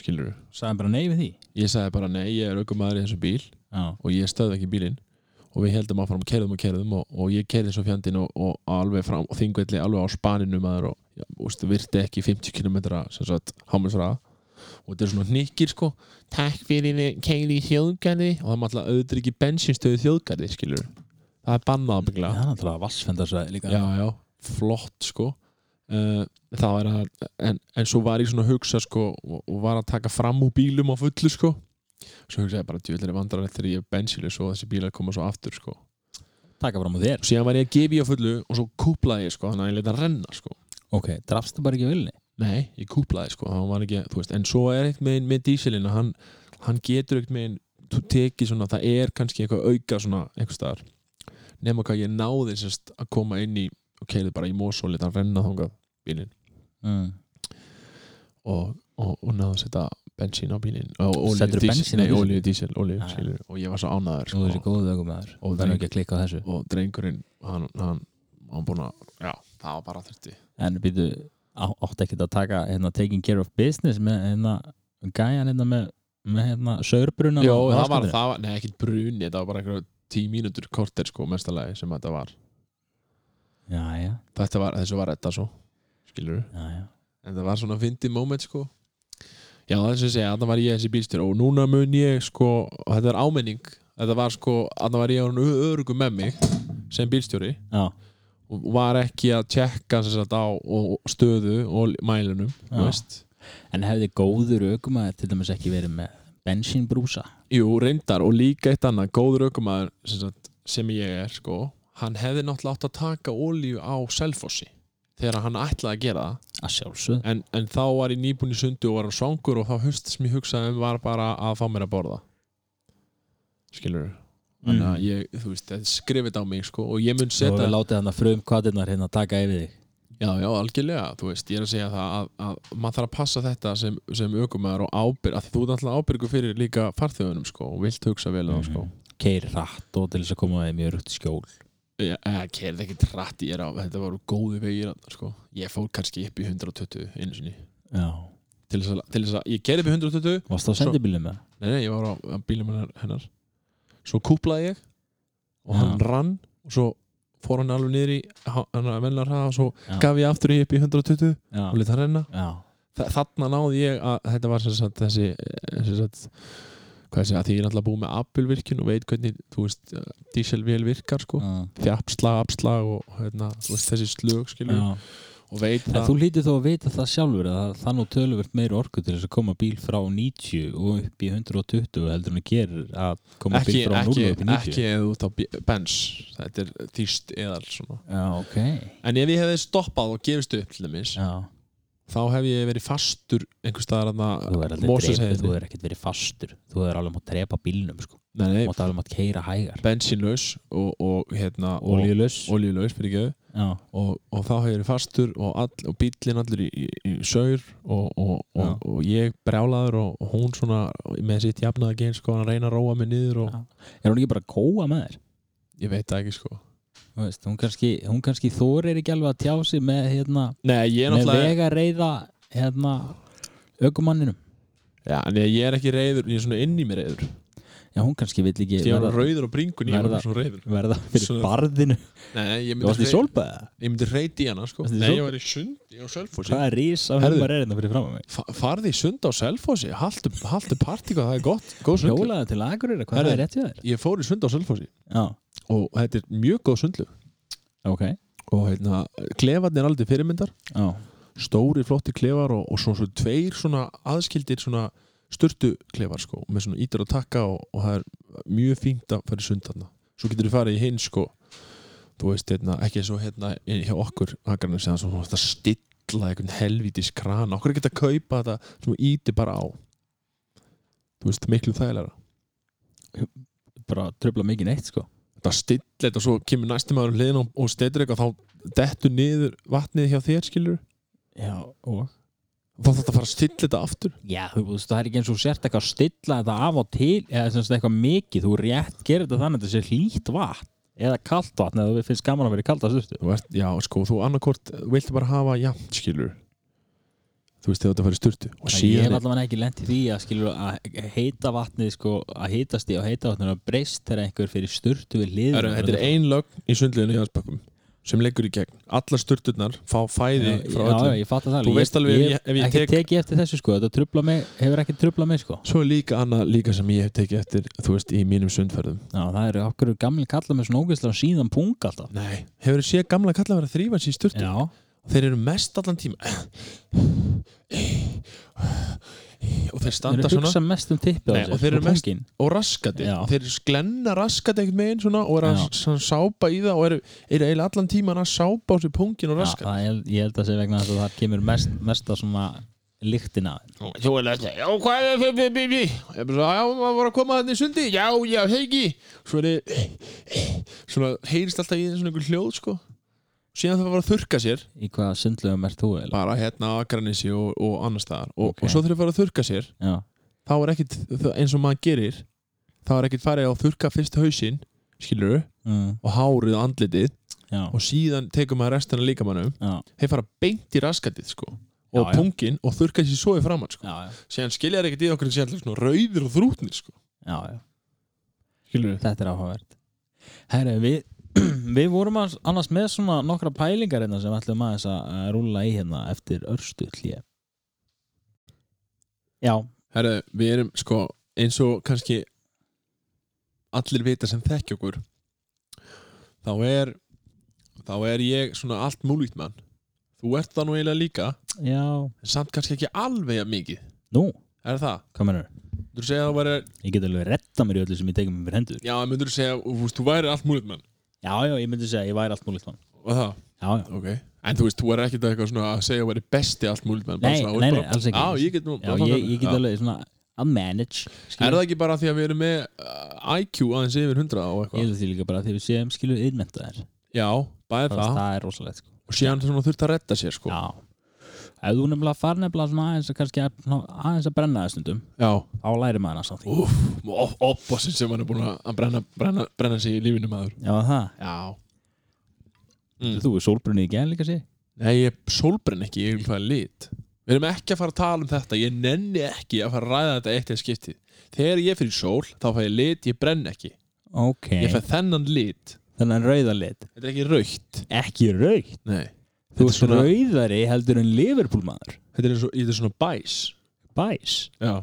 S2: skilur
S1: Sagði bara nei við því?
S2: Ég sagði bara nei, ég er aukumæður í þessu bíl
S1: Já,
S2: og ég stöðva ekki bílinn. Og við heldum áfram, kerðum og kerðum og, ég kerði svo fjandinn og, alveg fram þingvelli alveg á spaninu maður og úst, virti ekki 50 km hámælsraða og þetta er svona hnikkir sko. Takk fyrir keili í þjóðgarði. Og það maður alltaf auðvitað ekki bensinstöðu þjóðgarði skilur það er bannað
S1: það
S2: byggla
S1: er náttúrulega vassfendarsvæði líka.
S2: Já já, flott sko. Uh, það er að en, en svo var ég svona að hugsa sko og, og var að taka fram úr bílum á fullu sko. Svo hugsaði ég bara djúvillir vandrar eftir ég er bensinlis og þessi bílar koma svo aftur sko.
S1: Taka fram á þér.
S2: Og síðan var ég að gefa í á fullu og svo kúplaði ég sko þannig að ég leta renna sko
S1: Ok, drafstu bara ekki vilni
S2: nei, ég kúplaði sko það ekki, veist, en svo er eitt með, með dísilinn að hann, hann getur eitt með svona, það er kannski eitthvað auka eitthvað staðar. Nema hvað ég náði sérst að koma inn í og keilið bara í mós og leta hann renna þangað bílinn.
S1: Mm.
S2: og, og, og náði að setja bensín á bílinn og olíu, dísil- olíu, dísil, skilur og ég var svo
S1: þessi
S2: sko, Og
S1: Það að
S2: og drengurinn hann, hann, hann búin að já, það var bara þurfti
S1: En býtu, átt ekki að taka hérna, taking care of business með hérna, gæjan hérna með, með hérna, sörbrunan
S2: Jó, það var,
S1: vatnsskapið?
S2: það var, nei ekkert bruni þetta var bara einhverjum tíu mínútur korter sko mestalagi sem þetta var.
S1: Já, já,
S2: þetta var, þessu var þetta svo skilur
S1: já, já
S2: en það var svona fyndi moment sko. Já þess að segja, þetta var ég þessi bílstjóri og núna mun ég sko, og þetta er ámenning þetta var sko, þetta var ég örugum með mig sem bílstjóri.
S1: Já,
S2: og var ekki að tjekka sagt á og stöðu og mælunum, þú
S1: en hefði góður aukumæður til dæmis ekki verið með bensínbrúsa?
S2: Jú, reyndar og líka eitt annað góður aukumæður sem, sem ég er sko, hann hefði náttúrulega átt að taka olíu á Selfossi þegar hann ætlaði að gera það. En, en þá var ég nýbúin í sundu og var á svangur og þá höfst sem ég hugsaði um var bara að fá mér að borða. Skilur þannig
S1: Mm.
S2: að ég, þú veist, þetta skrifið á mig sko, og ég mun setja
S1: látið hann að frum kvatirnar hérna taka yfir þig
S2: já, já, algjörlega, þú veist, ég er að segja það að, að maður þarf að passa þetta sem, sem aukumæður og ábyrg, að þú ert alltaf ábyrgu fyrir líka farþjóðunum sko, og vilt hugsa vel á sko.
S1: Keiri rætt og til þess að koma þeim í rutt skjól
S2: ég, ég kerði ekki trætt ég er á, þetta voru góði vegir sko. ég fór kannski upp í 120 einu sinni til þess að, til þess að ég kerði upp í 120
S1: varst það á sendibílum með?
S2: Nei, nei, ég var á, bílum hennar Svo kúplaði ég og hann rann og svo fór hann alveg niður í ha- hann að venna hraða og svo
S1: Já.
S2: gaf ég aftur í upp í 120
S1: Já,
S2: og lit hann renna. Þa, Þarna náði ég að þetta var sem sagt þessi eh, sem sagt, hvað ég segja, að því ég er alltaf búið með Apple-virkun og veit hvernig, þú veist, eh, dieselvél virkar sko,
S1: já,
S2: þjapslag, abslag og hérna, veist, þessi slög veit
S1: En þú lítið þó að vita það sjálfur að það- nú töluvert meir orku til þess að koma bíl frá 90 og upp í 120 heldur en að gerir að koma
S2: ekki,
S1: bíl frá 0
S2: ekki,
S1: og upp í 90
S2: ekki eða út á Benz. Þetta er þýst eðal
S1: Já, ok.
S2: En ef ég hefði stoppað og gefist upp til dæmis
S1: Já,
S2: þá hef ég verið fastur einhver staðar að
S1: þú er ekkert verið fastur. Þú er alveg mátt drepa bílnum sko. Þú mátt alveg mátt keira hægar.
S2: Bensínlaus og, hérna
S1: olíulaus.
S2: fyrir
S1: Já,
S2: og, og þá hef ég fastur og, all, og bíllinn allir í, í, í saur og, og, ég brjálaður og, hún svona með sitt jafnaða gen sko, hann reyna að róa mig niður
S1: er hún ekki bara kóa með þér?
S2: ég veit það ekki sko.
S1: Veist, hún kannski, kannski þorir ekki alveg að tjá sig með, hérna, með vega reyða hérna, ökumanninum.
S2: Já, nei, ég er ekki reyður, ég er svona inn í mér reyður
S1: Já, hún kannski vill ekki
S2: Ég
S1: verða,
S2: rauður á bringun, ég
S1: verða-
S2: svona reyður
S1: verða fyrir barðinu.
S2: Nei, ég
S1: Þú varst í
S2: myndi,
S1: sólbæða?
S2: ég myndi reyti í hana sko. Nei, ég var í sund, ég var selfossi.
S1: Hvað er rís á
S2: Herðu.
S1: humar er hérna fyrir fram að mig?
S2: Fa Farði í sund á selfossi. Haltu partíka, það er gott. Góð sundlu
S1: Hjólaði til Akureyri, hvað er rétt hjá þér?
S2: Ég fór í sund á selfossi. Og þetta er mjög góð sundlu
S1: ok.
S2: Og hérna, klefarnir er aldrei fyrirmyndar. Stóri, flotti klefar Og, og svona, svona sturtu klefar sko Með svona ítur að takka og, og það er mjög fínt að fara í sund þarna. Svo getur þú farið í hinn sko. Þú veist, hérna, ekki svo hérna inn hjá okkur Akarnir sem þetta stilla einhvern helvítis krana. Okkur er ekki að kaupa þetta sem íti bara á. Þú veist, miklu þægilega
S1: bara tröfla mikið neitt sko.
S2: Þetta stilla þetta og svo kemur næstum maður um hliðin og, og steytur eitthvað þá dettur niður vatnið hjá þér skilur
S1: Já, og?
S2: Þá þarf þetta að fara að stilla þetta aftur.
S1: Já, þú veist, það er ekki eins og sért eitthvað að stilla þetta af og til eða sem sagt eitthvað mikið, þú rétt gerir þetta þannig að þetta sé hlýtt vatn eða kalt vatn eða þú finnst gaman að vera í styrtu
S2: þú ert, já sko, þú annarkort viltu bara hafa jafn skilur þú veist þetta fyrir sturtu. Og
S1: Ég hef allavega ekki lent í því að skilur að heita vatnið sko, að heitast í á heita vatnið að breyst þegar einhver fyrir sturtu
S2: sem leggur í gegn. Allar sturturnar fá fæði frá
S1: Já, já,
S2: öllum Þú veist alveg
S1: ég,
S2: ef ég
S1: ekki
S2: tek-
S1: tekið eftir þessu sko, þetta mig, hefur ekki trublað mig sko.
S2: Svo er líka annað líka sem ég hef tekið eftir þú veist í mínum sundferðum.
S1: Já, það eru okkur gamli kalla með svona ógeðslega síðan pung alltaf?
S2: Nei, hefur þið séð gamla kalla vera að þrýfa sér í og þeir eru mest allan tíma og þeir
S1: þeir
S2: standa
S1: eru
S2: svona
S1: um
S2: Nei, og þeir eru mest- og raskati
S1: Já.
S2: þeir sklenna raskati einhvern veginn svona og eru að
S1: Já.
S2: sápa í það og eru, eru eiginlega allan tíman að sápa á sér pungin og
S1: Já,
S2: raskati
S1: það er, ég held að sé vegna að það kemur mest, mest að svona lyktina
S2: Þú er að segja, já hvað er það, já, maður var að koma þannig sundi, já, já, heiki. Svona heyrist alltaf í einhver hljóð, sko. Síðan það var að þurka sér,
S1: Í hvaða sundlegum ert þú eiginlega?
S2: bara hérna á Akranissi og, og annar staðar. Og,
S1: Ok.
S2: og svo þegar það var að þurka sér,
S1: Já,
S2: þá er ekkit, það- eins og maður gerir, þá er ekkit farið á að þurka fyrst hausinn, skilur
S1: mm,
S2: og hárið og andlitið
S1: já,
S2: og síðan tekur maður restina líkamannum.
S1: já,
S2: Þeir fara beint í raskatið, sko. Og
S1: Já, já.
S2: pungin og þurka sér svo í framann, sko.
S1: já, já,
S2: Síðan skilja þær ekkit í okkur sem svona rauðir og þrútnir, sko.
S1: já, já.
S2: Skilur
S1: Þetta er áhugavert Herri, við, við vorum að- annars með svona nokkra pælingar hérna sem ætlum að að rúlla í hérna eftir örstu hlje Já,
S2: Herðu, við erum sko eins og kannski allir vita sem þekki okkur þá er þá er ég svona allt múlíkt mann. Þú ert það nú eiginlega líka
S1: já.
S2: en samt kannski ekki alveg jafn mikið.
S1: Nú,
S2: er það?
S1: hvað mennur?
S2: Þú? Segja að þú væri
S1: Ég get alveg retta mér í öllu sem ég tekum mér fyrir hendur.
S2: Já, myndur þú segja, þú væri allt múlíkt mann
S1: Já, já, ég myndi segja ég væri allt múlið mann
S2: og það,
S1: Já, já,
S2: ok. En þú veist, þú er ekkert eitthvað svona að segja að væri besti allt múlíkt mann
S1: Nei, nei, nei, alls ekki.
S2: já, ég get nú
S1: já ég, ég get alveg svona að manage skilur.
S2: er það ekki bara því að við erum með uh, IQ aðeins yfir 100 og
S1: Ég
S2: eitthvað
S1: vil því líka bara þegar við séum skilur yðmentaðir
S2: já, bæði
S1: það,
S2: það
S1: er rosalegt sko.
S2: og svona þurft að redda sér sko.
S1: Já Ef þú nefnilega far nefnilega svona aðeins að kannski að- aðeins að brenna það stundum
S2: já,
S1: þá læri maður það samt
S2: Úf, og opposinn sem hann er búin að brenna, brenna, brenna sig í lífinu maður.
S1: Já, það?
S2: Já. Mm.
S1: Þú er sólbrunni í gæn líka sé
S2: Nei, ég sólbrenn ekki, ég vil fara lit. Við erum ekki að fara að tala um þetta Ég nenni ekki að fara að ræða þetta eitt eða skiptið. Þegar ég fyrir sól, þá fæ ég lit, ég brenn ekki.
S1: Ok.
S2: Ég fæ þennan lit.
S1: Þannig rauða lit.
S2: Þetta er ekki raukt
S1: Ekki raukt
S2: Nei
S1: Þú
S2: er
S1: ert
S2: svona,
S1: rauðari heldur en Liverpool maður.
S2: Þetta er, svo, þetta er svona bæs.
S1: Bæs?
S2: Já.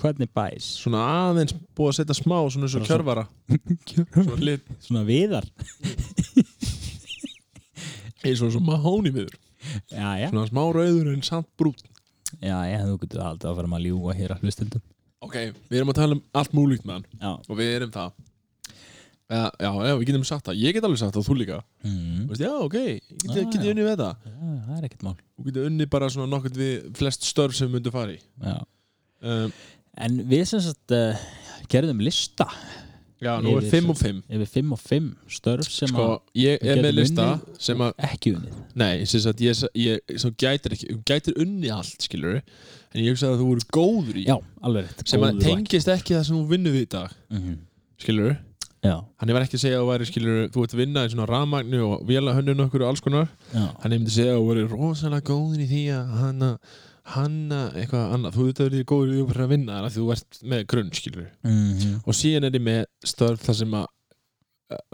S1: Hvernig bæs?
S2: Svona aðeins búið að setja smá Svona eins og kjörvara. Svona lit.
S1: Svona viðar.
S2: Eins og svona mahóni viður
S1: Já, já.
S2: Svona smá rauður en samt brút
S1: Já, já, þú getur aldrei að fara að ljúga hér að hlustendum.
S2: Ok, við erum að tala um allt múlíkt mann.
S1: Já.
S2: Og við erum það Já, já, já, við getum sagt það. Ég get alveg sagt það og þú líka.
S1: Mm.
S2: Veist, Já, ok, get,
S1: Ah,
S2: get ég unni við þetta
S1: Já, það er ekkert mál.
S2: Þú getur unni bara svona nokkuð við flest störf sem myndu fara í. Um,
S1: En við sem sagt uh, gerðum lista
S2: Já, nú er
S1: Yfir
S2: 5 og 5
S1: yfir 5 og 5 störf sem
S2: Sko, ég er með lista sem að
S1: ekki unnið.
S2: Nei, sem sagt, ég, ég svo gætir ekki, þú gætir unni allt, skilur en ég hugsa að þú voru góður í
S1: Já, alveg rétt
S2: sem að tengist ekki það sem þú vinnur við í dag
S1: Mhm.
S2: skilur
S1: Já,
S2: hann er ekki að segja að væri, skilur þú ert að vinna í svona rafmagnu og vela hönnun okkur og alls konar.
S1: Já,
S2: hann er myndi að að væri rosalega góður í því að hanna, hanna eitthvað annað, þú veit að þú ert góður í því að að vinna af því þú ert með grunn, skilur
S1: Mhm.
S2: og síðan er ég með störf þar sem að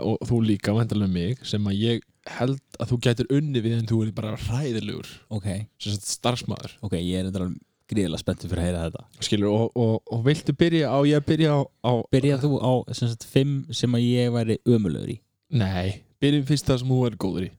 S2: og þú líka, vandalega mig sem að ég held að þú gætir unni við en þú er bara hræðilegur.
S1: Ok.
S2: Sem sagt starfsmæður
S1: Ok, ég er þetta gríðilega spenntur fyrir að heyra þetta.
S2: Skilur og, og, og viltu byrja á ég byrja á, á
S1: Byrjað þú á sem sagt 5 sem að ég væri ömulegur í?
S2: Nei, byrjum fyrst það sem þú er góður í.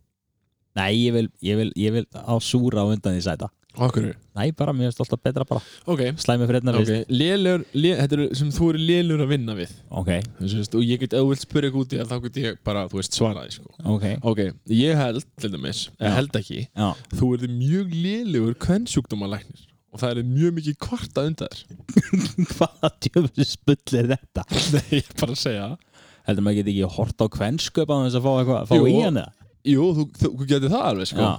S1: Nei, ég vil, ég vil, ég vil á súra á undan því sæta.
S2: Okkur
S1: Nei, bara, mér finnst alltaf betra bara.
S2: Ok,
S1: Slæmi fyrir hérna
S2: ok, lélur lé, þetta er sem þú eru lélur að vinna við.
S1: Ok,
S2: Þessi, veist, og ég get, ef þú vilt spyrja eitthvað út í það þá get ég bara, þú veist, svaraði sko.
S1: ok.
S2: Ok, ég held, til dæmis,
S1: Já.
S2: ég held ekki
S1: Já,
S2: þú erði mjög lélugur kvennsjúkdómalæknir og það er mjög mikið kvarta undan þér
S1: hvaða djöfum spull er þetta?
S2: nei, ég er bara að segja
S1: Heldur maður geti ekki hort á kvensköp á þess að fá eitthvað, fá
S2: Jú.
S1: í hann eða?
S2: jú, þú, þú, þú getur það alveg sko.
S1: Já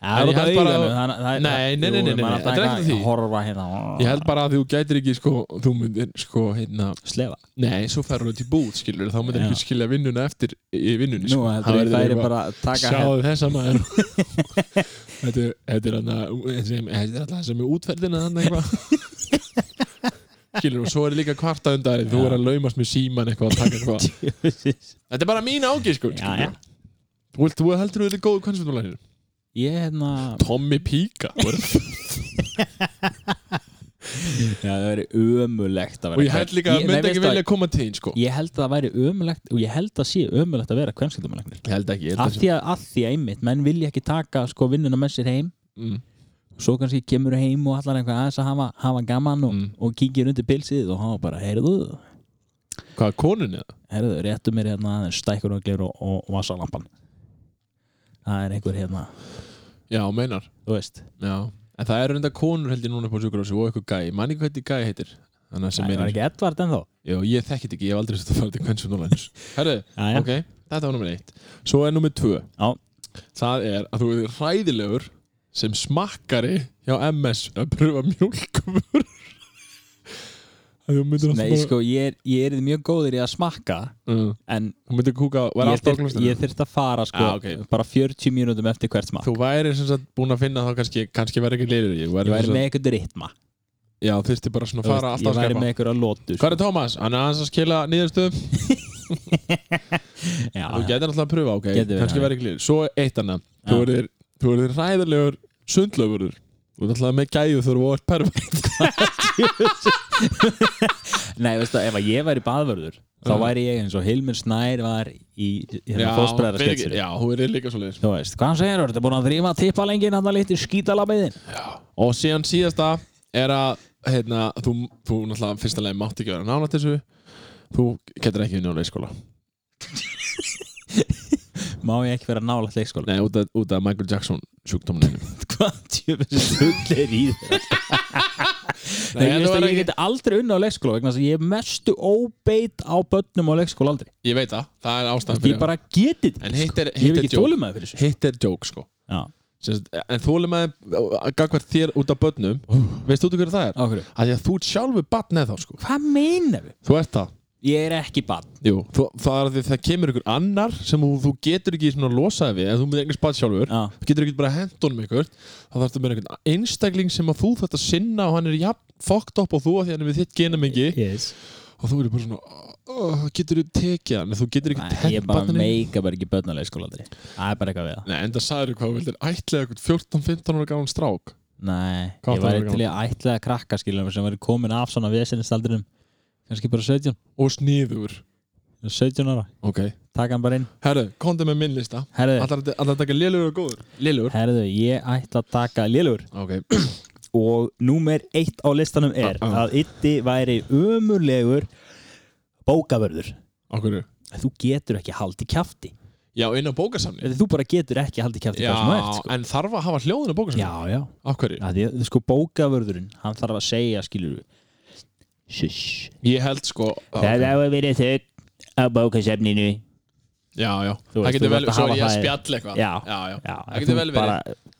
S1: Það
S2: ég held bara að-
S1: að það
S2: Nei, nei, nei, nei, þetta er ekki því.
S1: að hérna
S2: ég held bara að þú gætir ekki sko, þú myndir sko, hérna
S1: Slefa
S2: nei, svo ferur þú til búð, skilur þá myndir ekki skilja vinnuna eftir í vinnunni
S1: Nú,
S2: sko.
S1: þetta
S2: Það
S1: er bara að taka
S2: Sjáðu þessa maður Þetta er- þetta er Þetta er alltaf sem er útferðina þannig eitthvað. Skilur og svo er líka kvarta undan Þú er að laumast með síman eitthvað að taka eitthvað. Þetta er bara mín
S1: já.
S2: Þú heldur þú er góð kvænsvöldumlæðir
S1: Ég hérna
S2: Tommy Píka er-
S1: Já, það væri ömulegt að vera
S2: Og ég held líka að myndi ekki vilja koma til þín sko.
S1: Ég held að það væri ömulegt og ég held að sé ömulegt að vera kvenskildumalegnir
S2: Ég held ekki ég held
S1: Af
S2: að-
S1: því að, að því að einmitt, menn vilja ekki taka sko vinnuna með sér heim.
S2: Mm.
S1: svo kannski kemur heim og allar eitthvað aðeins að hafa, hafa gaman og,
S2: Mm.
S1: og kíkir undir pilsið og hafa bara, heyrðu.
S2: Hvað, konun eða?
S1: heyrðu, réttu mér hérna aðeins stækur og gler og, og vasalampan það er einhver hérna.
S2: Já, meinar.
S1: Þú veist,
S2: Já En það eru enda konur held ég núna på sjúkurási og eitthvað gæi, manni hvað þetta gæi heitir? Þannig sem meinar
S1: er ekki Edvard ennþá.
S2: Já, ég þekkit ekki, ég hef aldrei sett að fara til kvennsvöldumlæðis Herðu,
S1: Jæja.
S2: ok, þetta var nummer eitt. Svo er nummer tvö.
S1: Já.
S2: Það er að þú er hræðilegur sem smakkari hjá MS að pröfa myndir
S1: Nei, sko, ég er, ég er mjög góður í að smakka
S2: uh,
S1: en
S2: kúka,
S1: ég,
S2: klostinu
S1: ég þyrft að fara sko,
S2: Ah, ok.
S1: bara 40 mínútum eftir hvert smakk.
S2: Þú væri sem sagt búin að finna þá kannski kannski verði ekki liður í
S1: ég væri með eitthvað ritma.
S2: Já, þyrfti bara svona að fara alltaf
S1: ég
S2: að
S1: væri
S2: skrepa.
S1: með eitthvað lótu
S2: Hvað er Tómas? Hann er aðeins að skila niðurstöðum
S1: Já,
S2: Þú getur alltaf að pröfa, ok,
S1: Getur verið,
S2: kannski verði ekki liður. Svo eitt annað, þú verður hræðilegur sundlöfurur Þú ert alltaf með gæðu þegar þú ert perfekt
S1: Nei, veistu, ef að ég væri baðvörður þá væri ég eins og Hilmur Snær var í hérna sketsur
S2: Já, þú verður líka svo leiðis
S1: Þú veist, hvað hann segir, þetta er búin að þrýfa tippalengin hann að liti skítalabiðin
S2: Og síðan síðasta er að heitna, þú, þú náttúrulega fyrsta leið mátt ekki vera nálægt þessu. Þú getur ekki vinna á leikskóla
S1: Má ég ekki vera nálægt leikskóla?
S2: Nei, út af, út af Michael Jackson sjúkdóminu
S1: Hvað tjöfum sem er í þér? Nei, ég,
S2: þetta
S1: veist að ég geti aldrei unna á leikskóla vegna þess að ég er mestu óbeit á börnum á leikskóla aldrei.
S2: Ég veit það, það er ástæðan
S1: Ég bara geti þetta
S2: En hitt er,
S1: Ég hef
S2: hitt er
S1: ekki
S2: joke.
S1: þólum með fyrir þessu.
S2: Hitt er joke, sko.
S1: Já,
S2: Sest, En þólum að gagvart þér út af börnum Veist þú hverju það er?
S1: á hverju?
S2: Að því að þú ert sjálfur barn eða þá, sko.
S1: Hvað meinar við?
S2: Þú ert það
S1: Ég er ekki barn.
S2: Jú, þú, það er að því það kemur ykkur annar sem þú, þú getur ekki svona losaði við en þú myndir einhvers bad sjálfur
S1: Já,
S2: þú getur ekki bara honum ykkur þá þarfstu með einhvern einstakling sem að þú að sinna og hann er jafn fucked up og þú að því hann er við þitt genamengi
S1: yes.
S2: og þú er bara svona oh, getur þú tekið hann? En þú getur ekki
S1: Nei, Ég bara
S2: barninu
S1: meika bara ekki börn á leikskóla aldrei Það er bara eitthvað við það.
S2: Nei, en það sagður hvað vildir ætlega eitthvað 14-15 ára gáðan strák?
S1: Nei,
S2: Hvað
S1: ég væri
S2: áttu að vera
S1: til í að krakka skiljum sem væri komin af svona vesinistaldrinum kannski bara 17
S2: og sniður.
S1: 17 ára,
S2: Ok,
S1: taka hann bara inn.
S2: Herru, komdu með minn lista. Allar að taka lélugur og góður? Lélugur
S1: herðu, ég ætla að taka lélur
S2: Ok,
S1: og númer eitt á listanum er
S2: Ah, ah.
S1: að ytti væri ömurlegur bókavörður.
S2: Okkur
S1: þú getur ekki haldið kjafti.
S2: Já, inn á bókasamni
S1: Þú bara getur ekki haldið kæfti
S2: Já,
S1: sem þú ert sko.
S2: en þarf að hafa hljóðin á bókasamni
S1: Já, já. Að, sko, Bókavörðurinn, hann þarf að segja skilur Shush.
S2: Ég held sko
S1: Það á að vera þau á bókasefninu
S2: Já, já,
S1: Þú
S2: það
S1: veist,
S2: getur
S1: þú
S2: vel,
S1: þarft að
S2: svo er
S1: hafa
S2: ég að
S1: það í-
S2: spjall eitthvað.
S1: Já,
S2: já, já.
S1: Já,
S2: Það getur
S1: þú
S2: vel verið.
S1: bara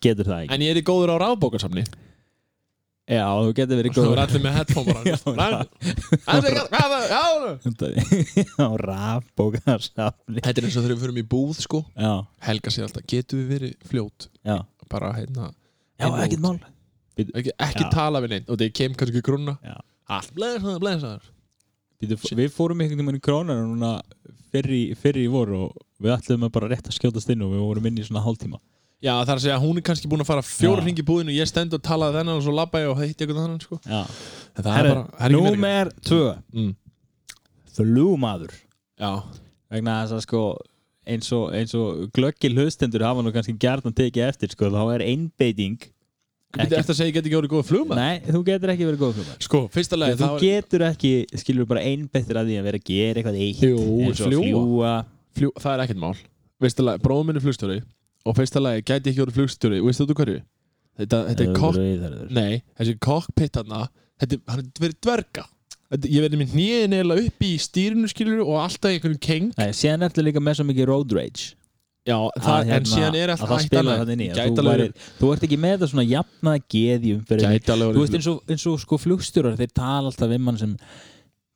S1: getur það ekki.
S2: En ég er í góður á rafbókasamni
S1: Já, þú getur verið
S2: Það er
S1: góður
S2: allir með headphone bara
S1: Já,
S2: Hvað er það? Hvað það?
S1: á rafbókasafni.
S2: Þetta er eins og þegar við fyrir í búð sko.
S1: Já,
S2: Helga sér alltaf, getur við verið fljót?
S1: Já.
S2: Bara hérna
S1: Já,
S2: inn og
S1: ekkert
S2: út.
S1: mál.
S2: Ekki, ekki
S1: Já.
S2: tala við neitt Og þegar kem kannski grunna.
S1: Já.
S2: Allt blessaður, blessaður
S1: Við fórum einhvern veginn í krónar núna fyrri í vor og við ætlum að bara rétt að skjótast inn og við vorum inn í svona hálftíma.
S2: Já, það er að segja að hún er kannski búin að fara fjóra hringi í búðinu Ég stend og talaði þennan og svo labba ég og heitti eitthvað þannig sko.
S1: Herru,
S2: er er
S1: Númer tvö.
S2: Mm.
S1: Flugmaður.
S2: Já,
S1: vegna þess að sko eins og, og glöggil hlustendur hafa nú kannski gjarnan tekið eftir sko þá er einbeiting
S2: Ekki... eftir að segja ég get ekki orðið góða flugma
S1: Nei, þú getur ekki verið góð flugmaður.
S2: Sko, fyrsta lagi
S1: Þú getur ekki, skilur bara einbeittir að því að vera að gera eitthvað eitt
S2: Jú, fljúga.
S1: fljúa
S2: Fljú, það er ekkert mál. Fyrsta lagi, bróðum minn er flugstjóri Og fyrsta lagi, gæti ekki orðið flugstjóri. Og veistu þú hverju? Þetta, þetta er kokk. Nei, þessi cockpit hana Þetta hann er verið dverga. Ég verið með hnýðin eða upp í stýrinu skilur Og alltaf einhvern keng Já, það,
S1: Að,
S2: en
S1: hérna,
S2: síðan er alltaf
S1: það
S2: hættan
S1: spilar
S2: að-
S1: þannig inn í. Að
S2: Gæti
S1: þú, ert ekki með það svona jafnaða geð í umferðinni.
S2: Gæti alveg
S1: Þú veist eins og, eins og sko flugstjórar þeir tala alltaf við mann sem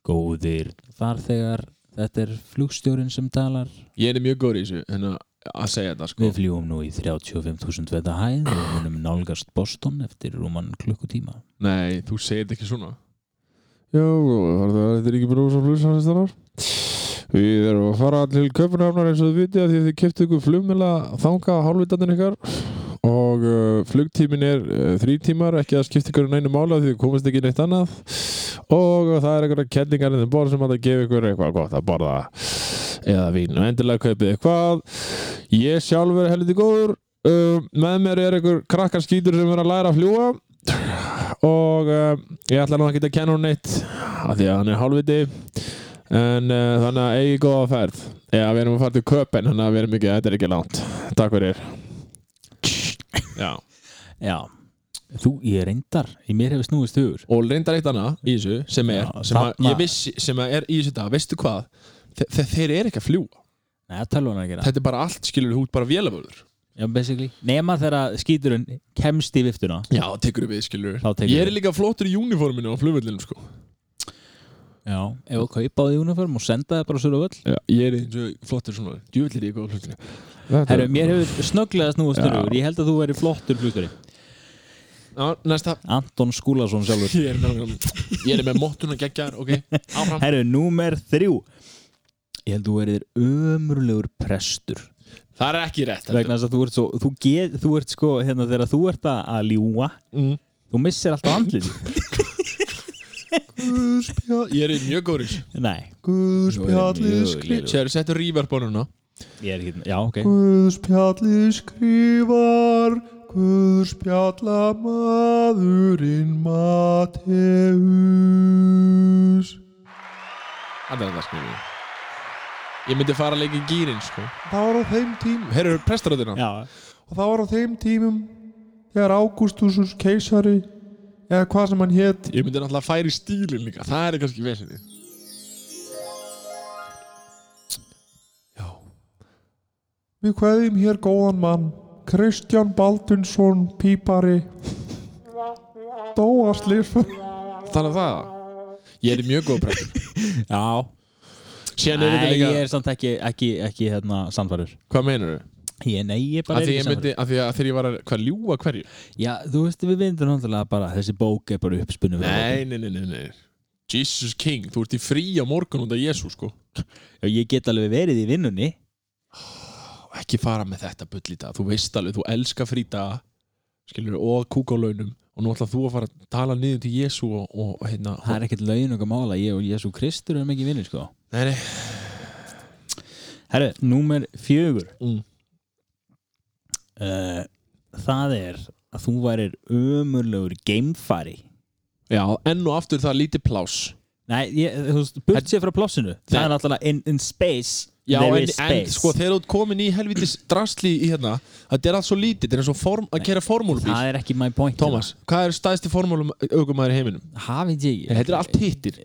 S1: góðir farþegar. Þetta er flugstjórin sem talar.
S2: Ég er mjög góður í þessu En að, að segja þetta sko.
S1: Við fljúum nú í 35.000 veta hæð. Og munum nálgast Boston eftir rúman klukkutíma.
S2: Nei, þú segir þetta ekki svona. Já, það er ekki bara úr svo flugsannistarar Við erum að fara til Köpunhamnar eins og þið vitið að því að þið keftu ykkur flugmila þanga hálfvitandir ykkar. Og uh, flugtímin er uh, þrý tímar, ekki að skipta ykkur neinu mála því þið komast ekki neitt annað. Og það er einhverja kellingar en þeim borð sem að gefa ykkur eitthvað gott að borða eða vín. Og endilega kaupið eitthvað ég sjálfur er helviti góður. Uh, með mér er einhver krakkar skýtur sem er að læra að fljúa og ég ætla nú ekki að kenna hún neitt af því að hann er hálfviti en uh, þannig að eigi góða ferð. Já, við erum að fara til köpen þannig að við erum ekki, þetta er ekki langt. Takk fyrir. Já.
S1: Já, þú, ég reyndar í mér hefur snúist hugur.
S2: Og reyndar eitt annað í þessu sem er,
S1: Já,
S2: sem að ég vissi sem er í þessu dag, veistu hvað? Þe þe þeir eru ekki að fljúa
S1: Nei,
S2: Þetta er bara allt, skilur hút bara
S1: basically. Nema þegar skíturinn kemst í viftuna.
S2: Já, tekur við, skilur. Ég er líka flottur í uniforminu á flugvöllinu, sko
S1: Já, ef þú kaupa á því uniform og senda það bara svo völl.
S2: Já, ég er eins og flottur svona Djúvillir ég góða flugvöllinu
S1: Herru, mér hefur snögglega snúist
S2: Já.
S1: hugur Ég held að þú veri flottur flugstjóri
S2: Já, næsta.
S1: Anton Skúlason sjálfur.
S2: Ég er með, ég er með mottuna geggjar, ok? Áfram.
S1: Herru, númer þrjú. Ég held að þú verið ömurlegur prestur.
S2: Það er ekki rétt
S1: vegna þess að þú ert svo þú, get, þú ert sko, hérna þegar þú ert að ljúa
S2: mm.
S1: þú missir alltaf andlið
S2: Ég er mjög góður
S1: Nei,
S2: skrifar
S1: lélegur.
S2: Sér, settu rífarbónuna
S1: ég er ekki, já ok.
S2: Guðspjallið skrifar Guðspjalla maðurinn Mateus Það er það skrifið Ég myndi fara að leika í gýrin sko. Það var á þeim tím Herru, prestaráðina
S1: Já,
S2: Og það var á þeim tímum Þegar Ágústus keisari Eða hvað sem hann hétt Ég myndi náttúrulega færa í stílinn líka Það er kannski vesinni Já. Við kveðum hér góðan mann Kristján Baldunsson Pípari. Dóaslif Þannig að það Ég er mjög góð prestur
S1: já.
S2: Líka
S1: ég er samt ekki, ekki, ekki hérna sannfærður.
S2: Hvað meinar þau?
S1: Ég, Nei, ég bara
S2: Af
S1: er ekki
S2: myndi, af því að þegar ég var að hvað ljúga hverju?
S1: Já, þú veist, við vindum náttúrulega bara þessi bók er bara uppspunni
S2: Nei, nei, nei, nei, nei. Jesus King, þú ert í frí á morgun af Jésu sko.
S1: Já, ég get alveg verið í vinnunni.
S2: Ekki fara með þetta bull í dag þú veist alveg, þú elskar fríta skilur, og kúk á launum og nú ætla þú að fara að tala niður til Jésu og, og, og hérna
S1: Það er ekkert laun okkar mála, ég og Jésu Kristur erum ekki vinnir, sko.
S2: Nei, nei.
S1: Herru, númer fjögur.
S2: Mm.
S1: Uh, Það er að þú værir ömurlegur geimfari.
S2: Já, enn og aftur það er lítið plás
S1: Nei, ég, þú veist, burt sér frá plássinu Það
S2: Nei.
S1: er náttúrulega in, in space
S2: Já,
S1: there
S2: en,
S1: is
S2: en
S1: space.
S2: sko þegar þú komin í helvitis drasli í hérna þetta er allt svo lítið, þetta er og form, að kera formúlubíl
S1: það er ekki my point
S2: Tómas, hvað er stæðsti formúlum aukumæður í heiminum?
S1: hafið ég
S2: Þetta er allt hittir.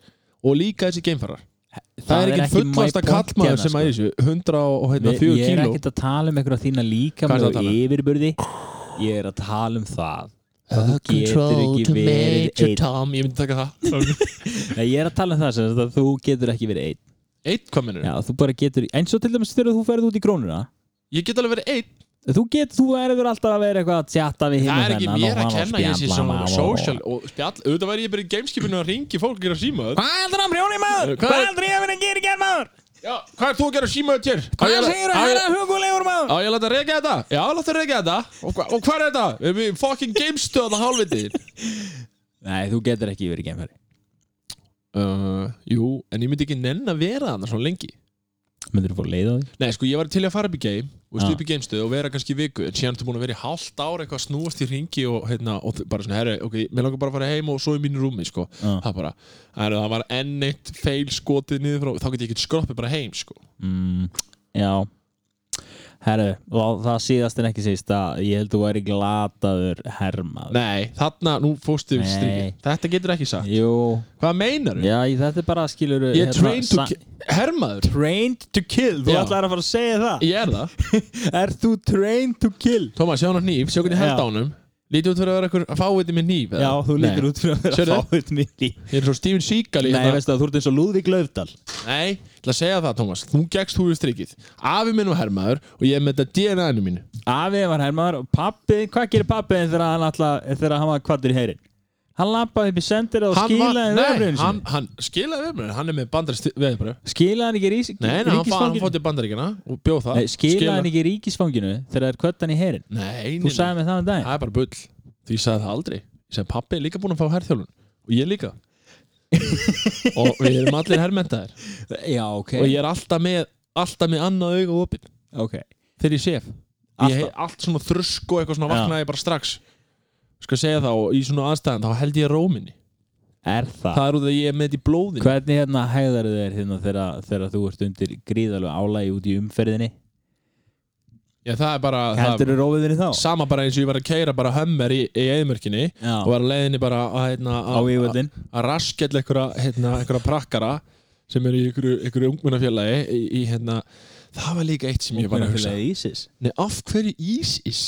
S2: Og líka þessi geimfarar
S1: það,
S2: Það er ekki fullasta kallmaður
S1: hérna,
S2: sem að þessu 100 og hérna,
S1: Við-
S2: 4
S1: ég er
S2: kíló.
S1: ekkert að tala um einhverja þína líka með
S2: tala
S1: yfirburði. Ég er að tala um það. Að þú getur ekki verið einn.
S2: ég myndi taka það.
S1: Ég er að tala um það sem að þú getur ekki verið einn.
S2: Eitt, hvað minnur?
S1: Já, þú bara getur, eins og til dæmis þegar þú ferð út í krónuna
S2: Ég get alveg verið eitt
S1: þú getur, þú verður alltaf að vera eitthvað að tjata við hinn
S2: Það
S1: og
S2: er ekki
S1: þennan
S2: mér
S1: og
S2: að
S1: og
S2: kenna ég sé
S1: spjalla
S2: svona
S1: og-
S2: social og spjall Auðvitað væri ég bara í gameskipinu að ringi fólk að gera símaður
S1: Hvað heldur hann brjóni maður?
S2: Hvað
S1: heldur ég að vera að gera í gerð maður?
S2: Já, hvað er þú að gera símaður til?
S1: Hvað segir þú herra hugulegur maður?
S2: Á ég að láta reyka þetta? Já, láta reyka þetta Og, hva, og hvað er þetta? Við erum í fucking gamestöð að hálfviti
S1: Nei, þú getur ekki verið gemfæri
S2: uh, Jú, en ég myndi ekki nenn að vera þannig svona lengi
S1: Myndir þú fór leið á því?
S2: Nei, sko, ég var til að fara upp í game og
S1: Já.
S2: stup í gamestöð og vera kannski viku en síðan ertu búin að vera í hálft ár eitthvað að snúast í ringi og, hérna, og bara svona, herri, ok, mér langar bara að fara heim og svo í mínu rúmi, sko
S1: Já.
S2: það bara, herri, það var enn eitt feil skotið niður frá, þá get ég ekki skroppið bara heim, sko
S1: mm, Já Herru, og það síðast en ekki síst að ég held þú væri glataður hermaður.
S2: Nei, þarna, nú fóstu við
S1: Nei.
S2: strikið Þetta getur ekki sagt.
S1: Jú,
S2: Hvað meinar þú?
S1: já, þetta er bara skilur
S2: Ég er trained to kill Hermaður?
S1: Trained to kill, þú ætlar að fara að segja það.
S2: Ég er það.
S1: Er þú trained to kill?
S2: Tómas, sjá hann á hníf, sjá hvernig held á honum Lítið út fyrir að vera eitthvað fáiði með eða?
S1: Já, þú lítur
S2: Nei.
S1: út fyrir að vera fáið mitt í
S2: Ég er svo Steven Seagal í
S1: Nei,
S2: hérna.
S1: veistu að þú ert eins og Lúðvík Laufdal.
S2: Nei, ég ætla að segja það, Tómas Þú gekkst þú við strikið. Afi minn var hermaður og ég með þetta DNA-inu mínu.
S1: Afi var hermaður og pappi, hvað gerir pappi þegar hann, var kvattur í heyrin? Hann lappaði upp í sendir og
S2: Hann
S1: skilaði veðbröðinu
S2: hann,
S1: sinni.
S2: hann skilaði veðbröðinu Hann er með bandarist veðbröð
S1: Skilaði hann ekki rís,
S2: Nei, hann, hann
S1: ríkisfanginu?
S2: fótt í bandaríkina og bjóð það
S1: Nei, skilaði hann ekki ríkisfanginu þegar það er kvöttan í heyrin?
S2: Nei,
S1: Þú sagði mig það um daginn.
S2: Það er bara bull. Því ég sagði það aldrei. Ég sagði pappi er líka búin að fá herþjálun Og ég líka. Og við erum allir hermentaðir.
S1: Já, ok.
S2: Og ég er alltaf með Alltaf með Þegar ég hef allt svona þrusk og eitthvað svona vaknaði bara strax Skal segja og í svona aðstæðan Þá held ég róminni
S1: er það?
S2: Það er út af að ég er með þetta í blóðinu
S1: Hvernig hérna hæðar þér hérna þegar, þú ert undir gríðalegu álægi út í umferðinni?
S2: Já, það er bara
S1: Heldur þú rófiðinni þá?
S2: Sama bara eins og ég var að keira bara hömmer í, í eðmörkinni Og var að leiðinni bara að, hérna, einhverja, hérna, einhverja prakkara sem eru í einhverju, ungmennafélagi í, í hérna, það var líka eitt sem ég var að hugsa Nei, af hverju ISIS?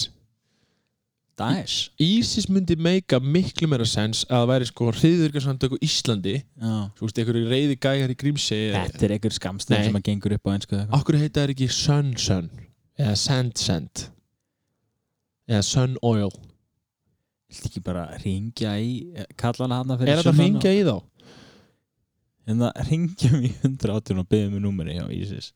S1: Daesh?
S2: ISIS myndi meika miklu meira sens að það væri sko hriðurkarsamtök á Íslandi.
S1: Já.
S2: Svo veist, einhverju reyði gæjar í Grímsey
S1: Þetta er einhver skamstöð
S2: Nei.
S1: sem að gengur upp á einsku
S2: hverju heita það ekki Sun Sun? Eða Sand Sand? Eða Sun Oil?
S1: Viltu ekki bara ringja í kalla hana hana
S2: Er
S1: fyrir
S2: þetta að ringja í þá?
S1: En það ringja í 118 og byggja með númeri hjá Ísis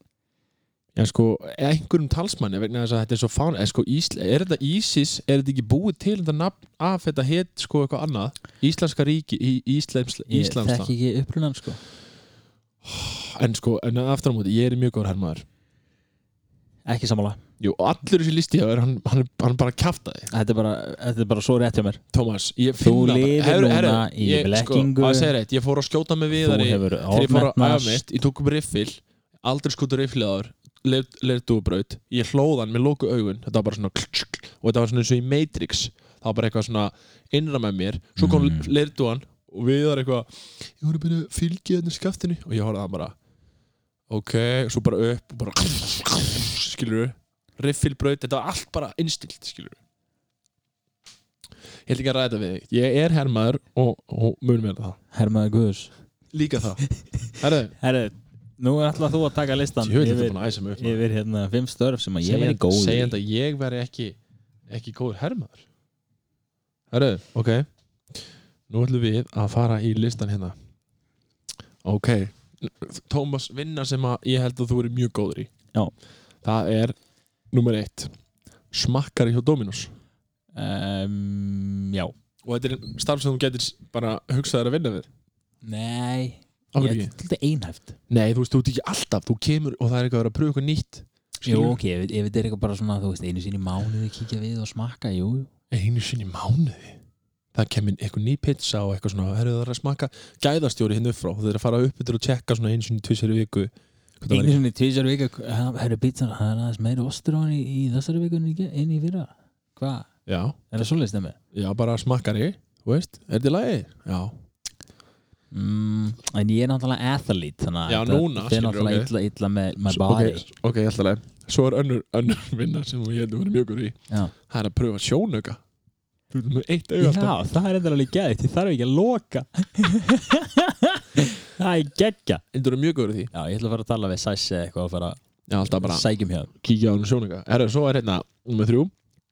S2: Já sko, einhverjum talsmanni vegna þess að þetta er svo fán er, sko, Ísla, er þetta ISIS, er þetta ekki búið til þetta nafn af þetta heit sko eitthvað annað? Íslenska ríki, í, Íslands,
S1: Ég
S2: Íslandsland
S1: þekki ekki upprunan sko.
S2: En sko, en aftur á móti, ég er mjög góður hermaður.
S1: Ekki sammála.
S2: Jú, allur þessi listi hjá þér, hann, hann, hann bara kjaftaði.
S1: Þetta er bara, þetta er bara svo rétt hjá mér.
S2: Tómas, ég
S1: Þú
S2: finna það.
S1: lifir núna í
S2: ég,
S1: blekkingu.
S2: Sko, að segja reitt, ég fór að skjóta
S1: Þú
S2: viðari Þegar ég fór að ég tók upp riffil. Aldrei skutur rifflið áður Leirtúbraut, ég hlóðan með lóku augun. Þetta var bara svona Og þetta var svona eins og í Matrix. Það var bara eitthvað svona innra með mér. Svo kom
S1: Mm.
S2: leirtúan og viðar eitthvað Ég voru að byrja að fylgja þetta skaftinu. Og ég horfði að hann bara Ok, svo bara upp og bara Skilur Riffilbraut, þetta var allt bara innstilt Skilur Ég held ekki að ræða við þig. Ég er hermaður og, og mun mér það.
S1: Hermaður Guðus
S2: Líka það. Herðu,
S1: nú alltaf þú að taka listan.
S2: Jú,
S1: yfir,
S2: upp
S1: yfir hérna fimm störf sem að ég
S2: Segja-
S1: veri góð
S2: segja
S1: í.
S2: þetta að ég veri ekki ekki góður hermaður. Herru, ok. Nú ætlum við að fara í listan hérna. Ok. Tómas vinna sem að ég held að þú eru mjög góður í.
S1: Já.
S2: Það er nummer eitt. Smakkari hjá Dominos.
S1: Um, Já.
S2: Og þetta er starf sem þú getur bara hugsaðir að vinna við?
S1: Nei Ég er
S2: ekki?
S1: þetta einhæft
S2: Nei, þú veist, þú ert ekki alltaf Þú kemur og það er eitthvað að vera að pröfa eitthvað nýtt
S1: Jú, ok, ef, ef þetta er eitthvað bara svona, þú veist, einu sinni í mánuði kíkja við og smakka, jú, jú.
S2: einu sinni í mánuði það kemur eitthvað ný pizza og eitthvað svona herru það er að smaka gæðastjóri hinn upp frá þeir eru að fara upp yfir og tjekka svona einu sinni tvisar í viku Hvað það
S1: Einu
S2: var
S1: sinni tvísar vika Herru pítsan, það er aðeins meira ostur á hann í, í þessari vikunni inn í fyrra Hvað?
S2: Já,
S1: Er það svoleiðist þeim með?
S2: já, bara smakkari Þú veist, er þetta í lagi? Já,
S1: Mm, en ég er náttúrulega athlete þannig að fer
S2: skilurðu,
S1: náttúrulega
S2: ok.
S1: illa, illa með
S2: Svo-
S1: body.
S2: ok, ok, ég ætla að leið Svo er önnur, önnur vinna sem ég hefði verið mjög góð í.
S1: Já,
S2: Það er að pröfa sjónauka. Þú ert með eitt auga
S1: Já
S2: alltaf.
S1: það er enda alveg gæðið Ég þarf ekki að loka. Það er geggja.
S2: Þú er mjög góður í því.
S1: Já, ég ætla að fara að tala við Sæssi eða eitthvað og fara
S2: Já, alltaf bara
S1: sækjum hjá.
S2: kíkja á hann sjónauka. Herra, svo er hérna, nummer þrjú.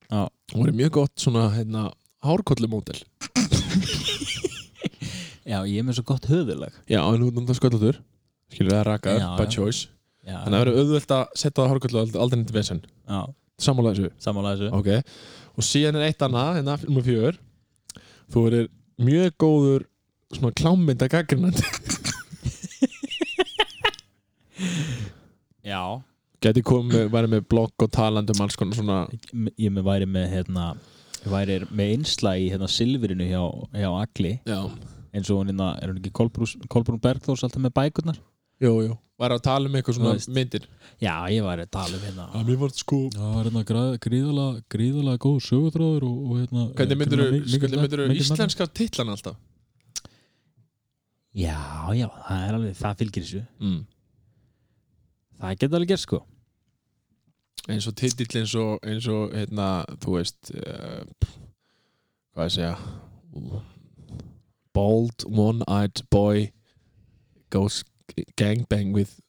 S1: Já.
S2: Hún er mjög gott svona, hérna, hárkollumódel
S1: Já, ég er með svo gott höfulag
S2: Já, en þú erum það sköllaður Skilur það rakaður,
S1: Já,
S2: by
S1: já.
S2: choice.
S1: Já,
S2: Þannig að það verður auðvöld að setja það hárkollu aldrei nýtti vesen.
S1: Já.
S2: Sammála þessu?
S1: Sammála þessu.
S2: Ok. Og síðan er eitt annað, hérna, nummer fjör Þú verður mjög góður svona klámynda gaggrinandi
S1: Já.
S2: Gæti komið, væri með blogg og talandum alls konar svona
S1: Ég með væri með hérna Ég væri með einsla í hérna silfrinu hjá, hjá Agli.
S2: Já,
S1: eins og hún hérna, er hún ekki Kolbrún, Bergþórs alltaf með bækurnar?
S2: jú, jú Væri að tala um eitthvað svona
S1: veist.
S2: myndir
S1: Já, ég væri að tala um hérna
S2: mér var sko
S1: Það var hérna gríðalega, gríðalega góð sögutráður og, og hérna
S2: Hvernig myndir
S1: gríðarlega mi-
S2: þú íslenska titlan alltaf?
S1: Já, já, það er alveg, það fylgir þessu
S2: Mm.
S1: Það getur alveg gert sko
S2: Eins og titill eins og, eins og hérna, þú veist uh, hvað ég segja Bald one-eyed boy goes gangbang with,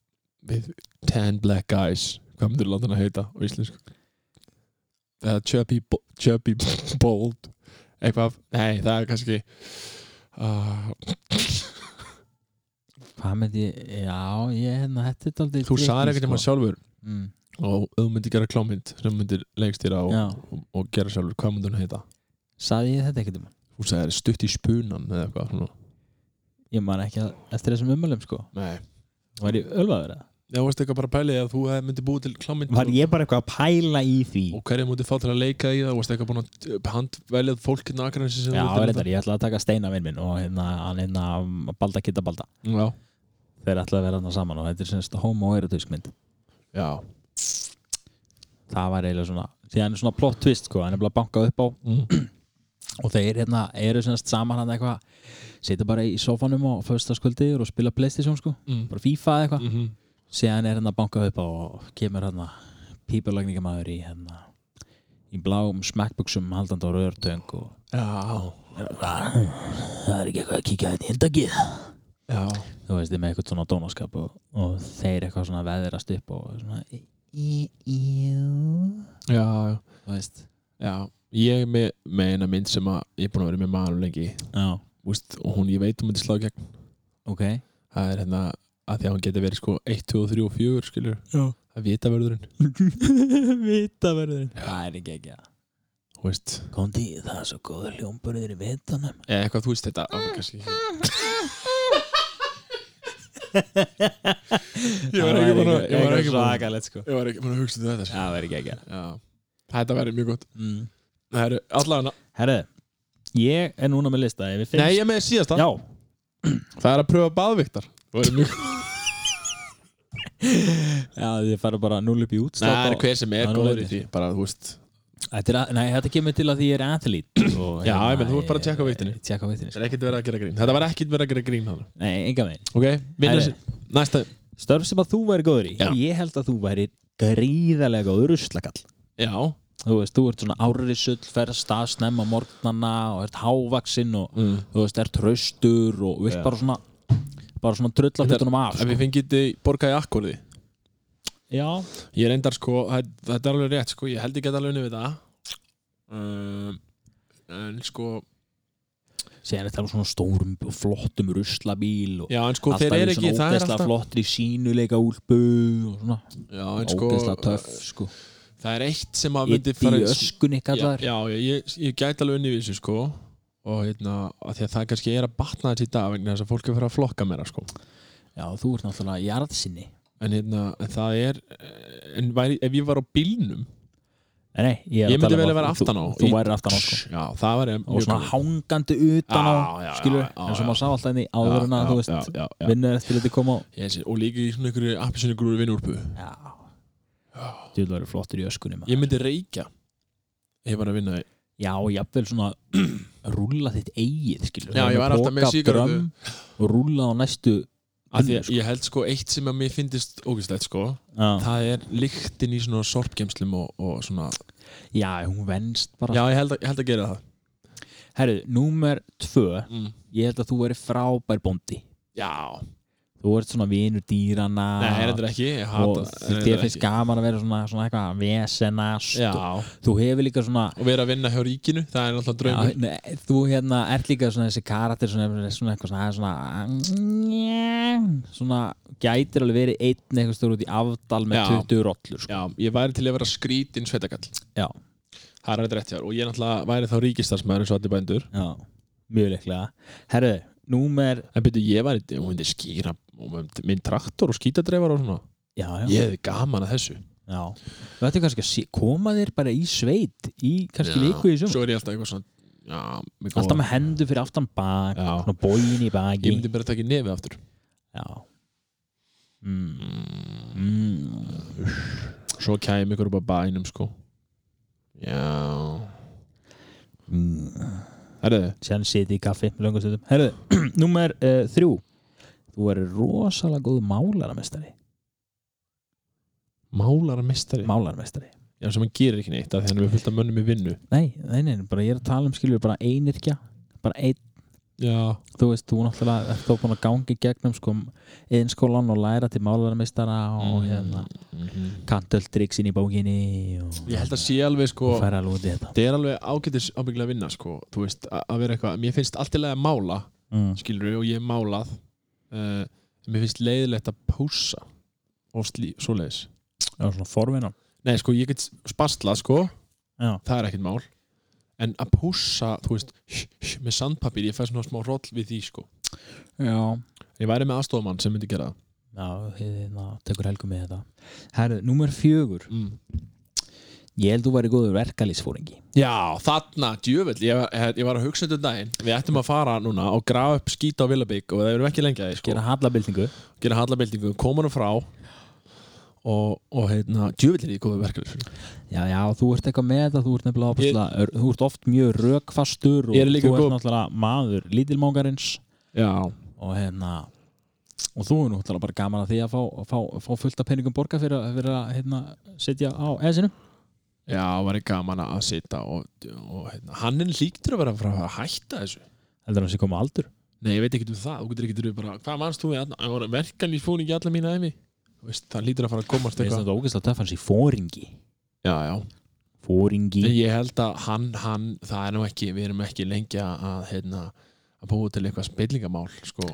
S2: with ten black guys hvað myndir láta hann að heita á íslensku? Eða chubby, chubby bold eitthvað, nei það er kannski uh,
S1: Hvað myndi já, ég, hérna, þetta er aldrei
S2: þú sagði ekkert um að sjálfur.
S1: Mm.
S2: og þú myndir gera klámynd sem myndir leikstýra og, og, og gera sjálfur, hvað myndir hann heita?
S1: Saði ég þetta ekkert um
S2: þú sagði stutt í spunan eða eitthvað svona.
S1: Ég man ekki að, eftir þessum umölum sko
S2: nei
S1: Var ég ölvaður eða?
S2: Já, varst eitthvað bara að pæli að þú hefði myndið búið til klámynd
S1: Var ég bara eitthvað að pæla í því?
S2: og hverja mútið fá til að leika í það varst eitthvað búin að handveljað fólk hérna akkurat sem
S1: Já,
S2: þú vildir
S1: reyndar, ég ætla að taka steina vinn minn og hérna, hann hérna balda kitta balda.
S2: Já,
S1: Þeir ætla að vera þarna saman og þetta er semst homo-erotusk mynd
S2: já
S1: Það var eiginlega svona, því hann er svona plot twist sko, hann er bara að banka upp á
S2: mm.
S1: Og þeir hérna eru saman hann eitthvað sitja bara í sofanum á föstaskvöldir og spila Playstation sko,
S2: Mm.
S1: bara FIFA eitthvað.
S2: Mm
S1: síðan er hérna að banka upp og kemur hérna pípulagningamæður í hérna í bláum smackbuxum haldandi á rörtöng og
S2: Já,
S1: það er ekki eitthvað að kíkja þetta í hildagið þú veist, þið með eitthvað svona dónaskap og, og þeir eitthvað svona veðrast upp og svona í,
S2: Já, já,
S1: þú veist.
S2: Já Ég er með, með eina mynd sem að ég er búin að vera með maður lengi.
S1: Já,
S2: úst, og hún, ég veit hún myndi slá í gegn.
S1: Ok.
S2: Það er hérna að því að hún geti verið sko 1, 2, 3 og 4 skilur
S1: já.
S2: að vita verðurinn
S1: vita verður það er ekki ekki að.
S2: Þú veist,
S1: Kondi, það er svo góður hljómburður í vitanum
S2: eða eitthvað þú veist þetta á, kannski. Ég var ekki búin að ég var ekki búin að
S1: svakalegt sko.
S2: ég var ekki búin að hugsa til þetta sko.
S1: það verður ekki ekki að.
S2: Já, þetta verður mjög gott.
S1: Mm.
S2: Eru allavega
S1: herru, ég er núna með lista
S2: Nei, ég er með síðasta.
S1: Já,
S2: Það er að pröfa baðviktar
S1: já, þið fara bara null upp í
S2: Nei, það er hver sem er góður í því Bara,
S1: Þetta, er að, nei, þetta kemur til að því ég er athlete og,
S2: Já, ég menn, þú ert bara að tékka á vigtinni.
S1: Tjekka á vigtinni
S2: Það er ekkert verið að gera grín. Þetta var ekkert verið að gera grín hann
S1: Nei, enga veginn.
S2: Ok, vinna
S1: Herri.
S2: sér Næsta.
S1: Störf sem að þú væri góður í.
S2: Já.
S1: Ég held að þú væri gríðarlega góður ruslakall.
S2: Já
S1: Þú veist, þú ert svona árisull ferð stað snemma morgnana og ert hávaksinn og
S2: mm.
S1: þú veist, ert hraustur og vilt
S2: Já.
S1: bara svona bara svona
S2: er-
S1: hlutunum af sko.
S2: við fengið þið borgað í akkorði
S1: Já,
S2: Ég reyndar sko það- Þetta er alveg rétt sko Ég held ég get alveg unni við það um, En sko
S1: er þetta svona stórum og flottum ruslabíl og
S2: Já, en sko
S1: alltaf
S2: ekki
S1: svona
S2: Það er
S1: ógeðslega
S2: alltaf
S1: flottir í sínuleika úlpu og svona
S2: Já, en sko
S1: ógeðslega töff sko.
S2: Það er eitt sem að myndi
S1: Itti í öskunni
S2: já,
S1: kallar
S2: já, ég, ég, ég gæti alveg unni við þessu sko. Og hérna, að að það kannski er að batna þessi í dag vegna þess að fólk er að fara að flokka meira sko.
S1: Já, þú ert náttúrulega jarðsinni.
S2: En hérna, en það er en væri, ef ég var á bílnum
S1: Nei, ég,
S2: Ég
S1: að
S2: myndi
S1: um
S2: vel
S1: að
S2: að vera aftan á.
S1: Þú
S2: Í-
S1: værir aftan á sko.
S2: Já,
S1: og svona hangandi utan á
S2: Já, já,
S1: skilur,
S2: já, já,
S1: eins og
S2: já.
S1: maður sá alltaf inn í áður en að þú veist
S2: já, já, já.
S1: vinnur eftir liti koma á
S2: Yes, og líka í svona einhverju appisinu grúri vinnúrpu
S1: Já Þú vil vera flottur í öskunni maður.
S2: Ég myndi reykja Ég var að vinna í
S1: Já, jafnvel svona rúlla þitt eigið skilur
S2: Já, ég var alltaf með
S1: drum og rúlla á næstu
S2: því að ég held sko eitt sem að mér finnist ógæslegt sko
S1: Já,
S2: Það er lyktin í svona sorpgemslum og, og svona
S1: já hún venst bara.
S2: Já, ég held að, ég held að gera það.
S1: Herru, númer tvö.
S2: Mm.
S1: Ég held að þú veri frábær bóndi.
S2: Já,
S1: Þú ert svona vinur dýrana
S2: nei, þetta er ekki Ég
S1: og
S2: hata
S1: þér
S2: reyndar
S1: finnst
S2: ekki.
S1: gaman að vera svona, svona eitthvað vesenast
S2: Já,
S1: og þú hefur líka svona
S2: og vera að vinna hjá ríkinu Það er alltaf draumur
S1: Já, nei, þú hérna ert líka svona þessi karakter svona, svona eitthvað svona, svona, svona gætir alveg verið einn eitthvað stór út í afdal með
S2: Já.
S1: 20 rollur sko.
S2: Já, ég væri til að vera skrítin sveitakall
S1: Já.
S2: Það er þetta rétt hjá og ég náttúrulega væri þá ríkistarsmaður eins og allir bændur
S1: Já, mjög líklega Herru, númer
S2: En byrju, ég væri, og myndi skýra og minn traktor og skítadreifar og svona.
S1: Já, já,
S2: Ég hefði gaman að þessu.
S1: Já. Þú ætti kannski að koma þér bara í sveit í kannski viku í sum
S2: Svo er ég alltaf eitthvað svona með góða-
S1: Alltaf með hendur fyrir aftan bak. Svona bógin í baki
S2: Ég myndi bara taka í nefið aftur.
S1: Já. Mm. Mm.
S2: Svo kæmi ykkur upp á bænum sko. Já.
S1: Mm.
S2: Herðu,
S1: Sér siti í kaffi númer uh, þrjú Þú er rosalega góð málaramestari.
S2: Málaramistari
S1: Málaramestari.
S2: Já, sem hann gerir ekki neitt af Því hann er með fullt af mönnum í vinnu.
S1: Nei, nei, nei, bara ég er að tala um skilur bara einirkja bara einn,
S2: Já,
S1: þú veist, þú náttúrulega ert þá búin að gangi gegnum sko einskólan og læra til málaramestara og hérna
S2: Mhm.
S1: kantöldriksin í bókinni og,
S2: Ég held að sé alveg sko Það er alveg ágætis ábyggilega að vinna sko Þú veist, að vera eitthvað Mér finnst allt í lagi að mála
S1: mm.
S2: skilur og ég hef málað uh, mér finnst leiðilegt að púsa og slí, svoleiðis.
S1: Já, svona forvinnan
S2: nei sko ég get spastlað sko.
S1: Já,
S2: það er ekkert mál. En að púsa, þú veist með sandpapír, ég fæ svona smá roll við því sko.
S1: Já.
S2: Ég væri með aðstofamann sem myndi gera það.
S1: Já, hérna, tekur helgu með þetta. Herru, númer fjögur.
S2: Mm.
S1: Ég held þú væri góður verkalýsfóringi
S2: já, þarna, djöfull ég, var- ég var að hugsa þetta daginn. Við ættum að fara núna og grafa upp skýta á Villabík og það verðum ekki lengi að því sko.
S1: Gera hallabildingu
S2: gera hallabildingu, koma nú frá og, og hérna, djöfull er ég góður verkefni
S1: Já, já, þú ert eitthvað með þetta, þú ert nefnilega opaslega, þú ert oft mjög rökfastur og
S2: Ég er
S1: þú ert náttúrulega maður lítilmóngarins.
S2: Já,
S1: og hérna og þú er náttúrulega bara gaman að því að fá, fá, fá fullt af peningum borga fyrir, að- fyrir að hérna, setja á esinu
S2: Já, var ég gaman að sitja og, og hérna, hann er líktur að vera að fara að hætta þessu.
S1: Heldur hann sé koma aldur?
S2: Nei, ég veit ekki um það, þú getur ekki bara hvað mannst þú við, verkan í fóni ekki alla mína emi veist, það lítur að fara að komast eitthvað.
S1: þetta ógeðslega töff hans í fóringi
S2: Já, já,
S1: Fóringi
S2: ég held að hann, hann það er nú ekki, við erum ekki lengi að hérna, að búa til eitthvað spillingamál sko,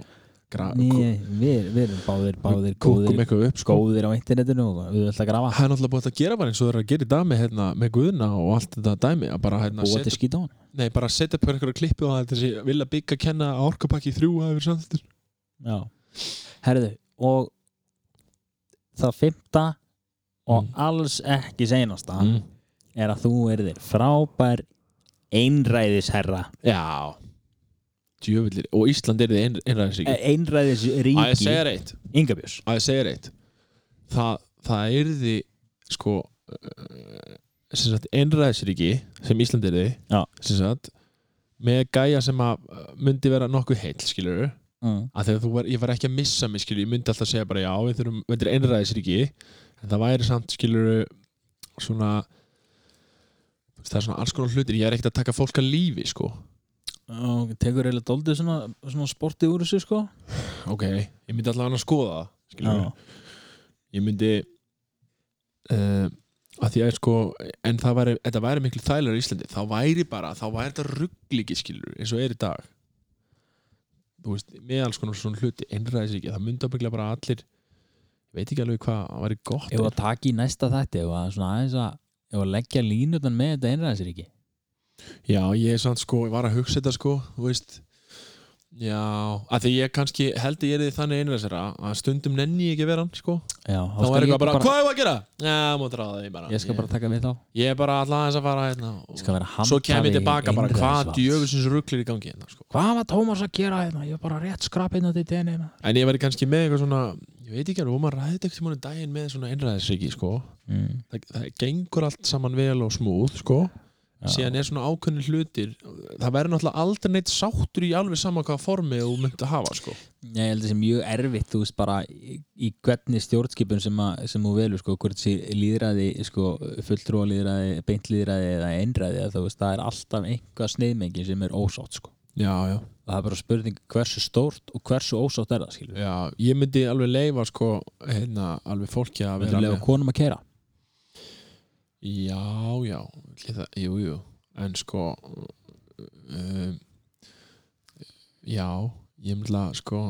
S1: Nei, við, við erum báðir, báðir góðir,
S2: upp sko.
S1: góðir á internetinu og við ætlum að grafa
S2: Það er náttúrulega búið að gera bara eins og það er að gera í með, hérna, með guðna og allt þetta dæmi bara, hérna,
S1: til
S2: setja,
S1: skýta á hann
S2: nei, bara setja upp einhverja klippu og þessi vilja byggja að kenna orkupakki þrjú að yfir samþýttur
S1: Já, herðu og það fymta og
S2: Mm.
S1: alls ekki seinasta
S2: mm.
S1: er að þú erðir frábær einræðisherra
S2: Já Djöfullir, og Ísland er þið ein, einræðisríki.
S1: Eh,
S2: Að ég
S1: einræðisríki
S2: segja reitt
S1: Ingabjörns
S2: Að ég segja reitt Það, það er þið sko sem sagt, einræðisríki sem Ísland er þið sagt, með gæja sem að uh, myndi vera nokkuð heill skilur
S1: mm.
S2: að þegar þú var, ég var ekki að missa mig skilur, ég myndi alltaf segja bara já, við þurfum við erum einræðisríki, en það væri samt skilur svona það er svona alls konar hlutir ég er ekkert að taka fólk að lífi sko
S1: og tekur eiginlega doldið svona, svona sporti úr þessu sko.
S2: Ok, ég myndi allavega að skoða það ég myndi uh, að því að sko en það væri, þetta væri miklu þælar í Íslandi þá væri bara, þá væri þetta ruggliki skilur eins og er í dag. Þú veist, með alls konar svona hluti einræðis ekki, það myndi ábygglega bara allir ég veit ekki alveg hvað, það væri gott
S1: Ef að taka í næsta þætti að, svona aðeins að, ef að leggja línutan með þetta einræðisríki
S2: já, ég er samt sko, ég var að hugsa þetta sko þú veist Já, að því ég kannski held að ég er því þannig einræðsera að stundum nenni ég ekki vera hann sko.
S1: Já,
S2: þá er eitthvað bara, hvað er að gera? Já, múið ráða því bara
S1: Ég skal bara taka við þá
S2: Ég er bara alltaf aðeins að fara hérna og
S1: Ég skal vera
S2: Svo kem ég
S1: handhafi
S2: tilbaka bara, hvað
S1: einræðisvalds.
S2: djöfusins rugglir í gangi hérna sko.
S1: Hvað var Tómas að gera hérna? Ég var bara rétt skrap hérna til tenni
S2: En ég væri kannski með eitthvað svona Ég veit ekki alveg, og maður ræði í múinu daginn með svona einræðisriki sko.
S1: mm.
S2: það, það gengur allt saman vel og smúð sko. Síðan er svona ákveðni hlutir það verður náttúrulega aldrei neitt sáttur í alveg sama hvaða formi þú myndi hafa sko.
S1: Ég held að það sé mjög erfitt þú veist bara í, hvernig stjórnskipun sem, að, sem þú velur sko, hvort sé líðræði sko, fulltrúa líðræði, beint líðræði eða einræði þú veist, það er alltaf einhvað sneiðmengi sem er ósátt sko.
S2: já, já.
S1: það er bara spurning hversu stórt og hversu ósátt er það skilur
S2: já, ég myndi alveg leifa sko, hérna, alveg fólki að
S1: að
S2: já, já, það, jú, en sko um, já ég myndi að sko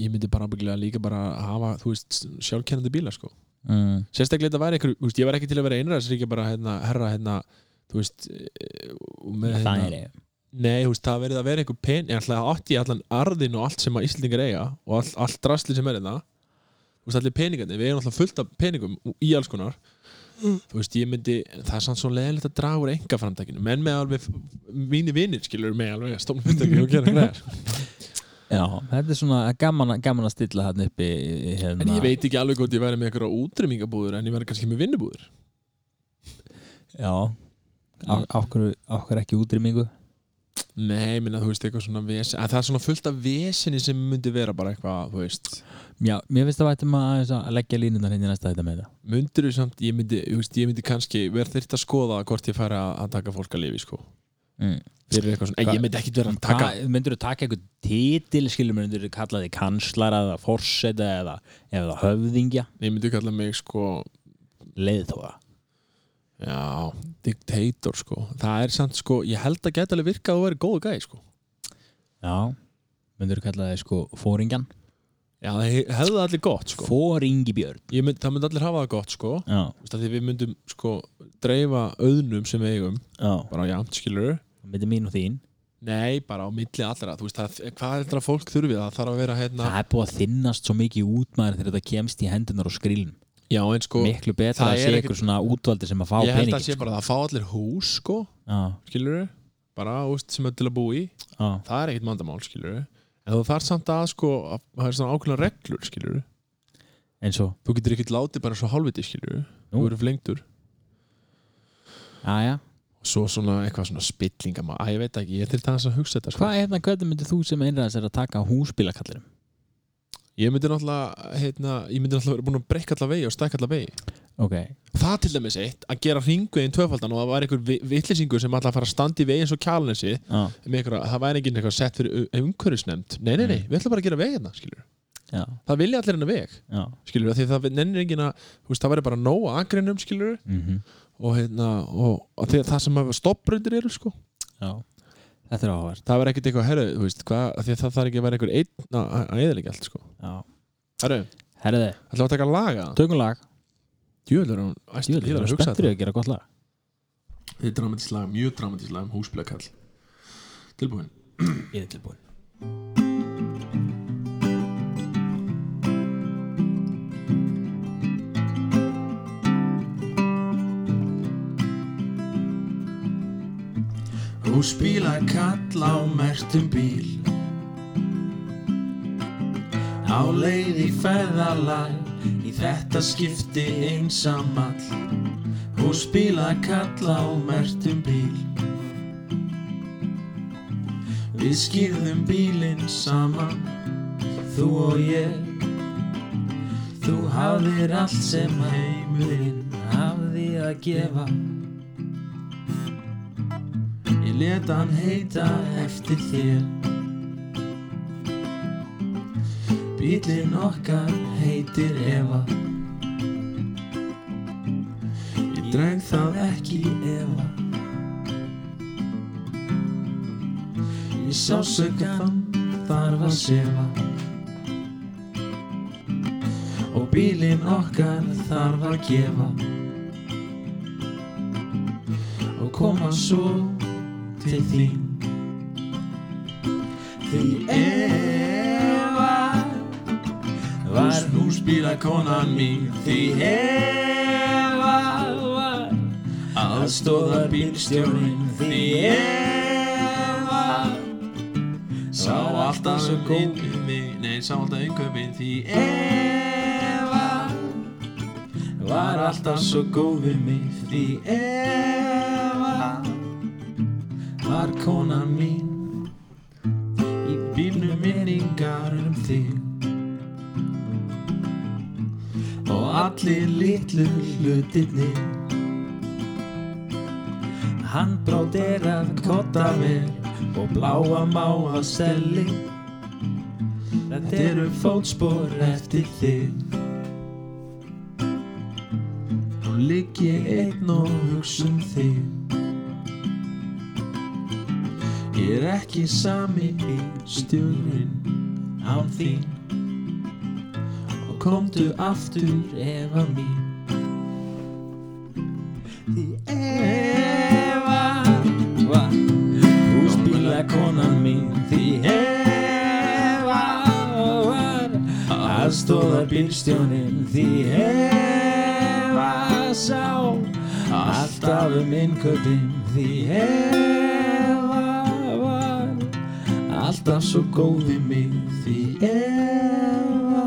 S2: ég myndi bara ábyggilega líka bara hafa þú veist, sjálfkennandi bíla sko.
S1: Mm.
S2: sérstaklega þetta væri veist, ég var ekki til að vera einræðsríkja bara hérna, herra, hérna þú veist, eh, með,
S1: það
S2: hérna,
S1: er ég
S2: nei, þú veist, það verið að vera einhver pen, ég ætla að átti allan arðin og allt sem að Íslandingar eiga og all, allt drasli sem er þetta þú veist, allir peningandi, við eigum alltaf fullt af peningum í alls konar þú veist, ég myndi, það er samt svo leðilegt að draga úr enga framtækinu, menn með alveg mínu vinnir, skilur með alveg að stóna myndaki og gera græðar
S1: Já, þetta er svona gaman, gaman að stilla hann upp í, í hérna.
S2: En ég veit ekki alveg hvort ég væri með eitthvað útrýmingabúður en ég væri kannski með vinnubúður
S1: Já, ákveður ekki útrýmingu
S2: Nei, minna, þú veist, eitthvað svona vesen að það er svona fullt af vesinni sem myndi vera bara eitthvað, þú veist.
S1: Já, mér finnst það vættum að, að leggja línunar hérna í næsta þetta með það
S2: myndir þú samt, ég myndi, þú veist, ég myndi kannski verð þyrft að skoða hvort ég færi að, taka fólk að lifi, sko.
S1: Mm.
S2: fyrir eitthvað svona, en ég myndi ekkit vera að taka
S1: myndur þú taka eitthvað titil skilur, myndur þú kalla þig kanslara eða forseta eða, eða höfðingja?
S2: Ég myndi kalla mig, sko
S1: leiðtóa
S2: já, dictator, sko. Það er samt, sko, ég held að geta alveg virka að væri góðu gæði, sko.
S1: Já, myndur þú kalla þig sko fóringjan
S2: já, það he- hefði það allir gott, sko.
S1: Fóringi björn
S2: mynd, það myndi allir hafa það gott, sko. Því við myndum, sko, dreifa auðnum sem við eigum,
S1: já,
S2: bara jafnt, skilur
S1: myndi mín og þín.
S2: Nei, bara á milli allra, þú veist, það, hvað er þetta fólk þurfið, það þarf að vera hérna
S1: Það er búið að þinnast svo mikið út maður þegar þetta kemst í hendunar og skrílum
S2: Já, en sko,
S1: Miklu betra að sé ykkur svona útvaldi sem að fá
S2: ég held
S1: peningin
S2: að sé bara að fá allir hús, sko.
S1: Já,
S2: skilur bara, úst, sem er til að búa í.
S1: Já,
S2: það er ekkit mandamál, skilur en þú þarf samt að, sko, að það er svona ákveðna reglur, skilur
S1: eins og
S2: þú getur ekkit látið bara svo hálfviti, skilur
S1: Nú.
S2: þú eru flengtur
S1: já
S2: og svo svona eitthvað svona spillinga að ég veit ekki, ég er til þess að hugsa þetta sko.
S1: Hvað er það, hvernig myndir þú sem einræðis er að taka húsbílakallirum?
S2: Ég myndi náttúrulega heitna, ég myndi náttúrulega vera búin að breyka alla vegi og stækka alla vegi.
S1: Ok,
S2: það til dæmis eitt, að gera hringveginn tvöfaldan og það var einhver vittlisingur sem alltaf að fara að standa í vegi eins og kjálnesi
S1: já,
S2: það væri ekki eitthvað sett fyrir umhverfisnefnd. Nei, nei, nei,
S1: Mm.
S2: við ætlum bara að gera vegina skilur.
S1: já,
S2: það vilja allir hennar veg
S1: já.
S2: skilur, því það nennir enginn að þú veist, það væri bara nóg aðgreinum skilur
S1: mm
S2: og, hérna, og, og það
S1: þetta er áhverð
S2: það verði ekkert eitthvað, herru, þú veist, hvað því að það þarf ekki að vera einhver einn að- eðalega allt sko.
S1: Já,
S2: herru,
S1: herriði,
S2: ætlum að taka laga
S1: tökum lag.
S2: Djúvel er hún er
S1: það
S2: að
S1: er
S2: þetta.
S1: að gera gott lag.
S2: Þetta er dramatísk lag, mjög dramatísk lag um húsbílakall. Tilbúin.
S1: Ég er tilbúin
S3: Húsbílakall á mertum bíl. Á leið í ferðalag Í þetta skipti einsamall Húsbílakall á mertum bíl. Við skýrðum bílinn saman Þú og ég. Þú hafðir allt sem heimurinn hafði að gefa Ég let hann heita eftir þér. Bílinn okkar heitir Eva. Ég dreg það ekki Eva. Ég sá söggan þarf að sefa Og bílinn okkar þarf að gefa. Og koma svo til þín.
S1: Því Eva var
S3: Húsbíla konan mín.
S1: Því Eva var aðstóða bílstjórin Því Eva
S3: Sá alltaf
S1: svo
S3: um
S1: góð
S3: innköpin Nei, sá alltaf innköpin Því
S1: Eva var alltaf svo góð við mig. Því Eva var konan mín. Í bílnum minningar um þig. Og allir litlu hlutirnir. Handbrót er af kottaver Og bláa máa stelli Þetta eru fótspor eftir þig. Nú ligg ég einn og hugsa um þig Ég er ekki sami bílstjórinn án þín. Og komdu aftur Eva mín. Því Eva var húsbíla konan mín Því Eva var aðstóða bílstjónin Því Eva sá. Alltaf um innköpin Því Eva alltaf svo góð við mig Því Eva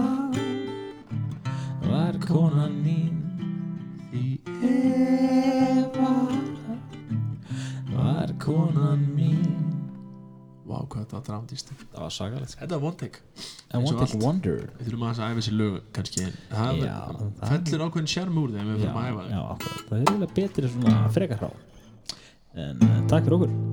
S1: var konan mín Því Eva var konan mín.
S3: Vá, hvað þetta var dramatíst
S1: Það var sagalegt.
S3: Þetta var one take.
S1: Want to
S3: allt.
S1: wonder.
S3: Við þurfum að æfa þessi lög kannski. Það
S1: Já,
S3: fellur ákveðin sjarm úr þeim við
S1: Já,
S3: þurfum að æfa
S1: já, akkurat. það er eiginlega betri svona frekar hrá En uh, takk fyrir okkur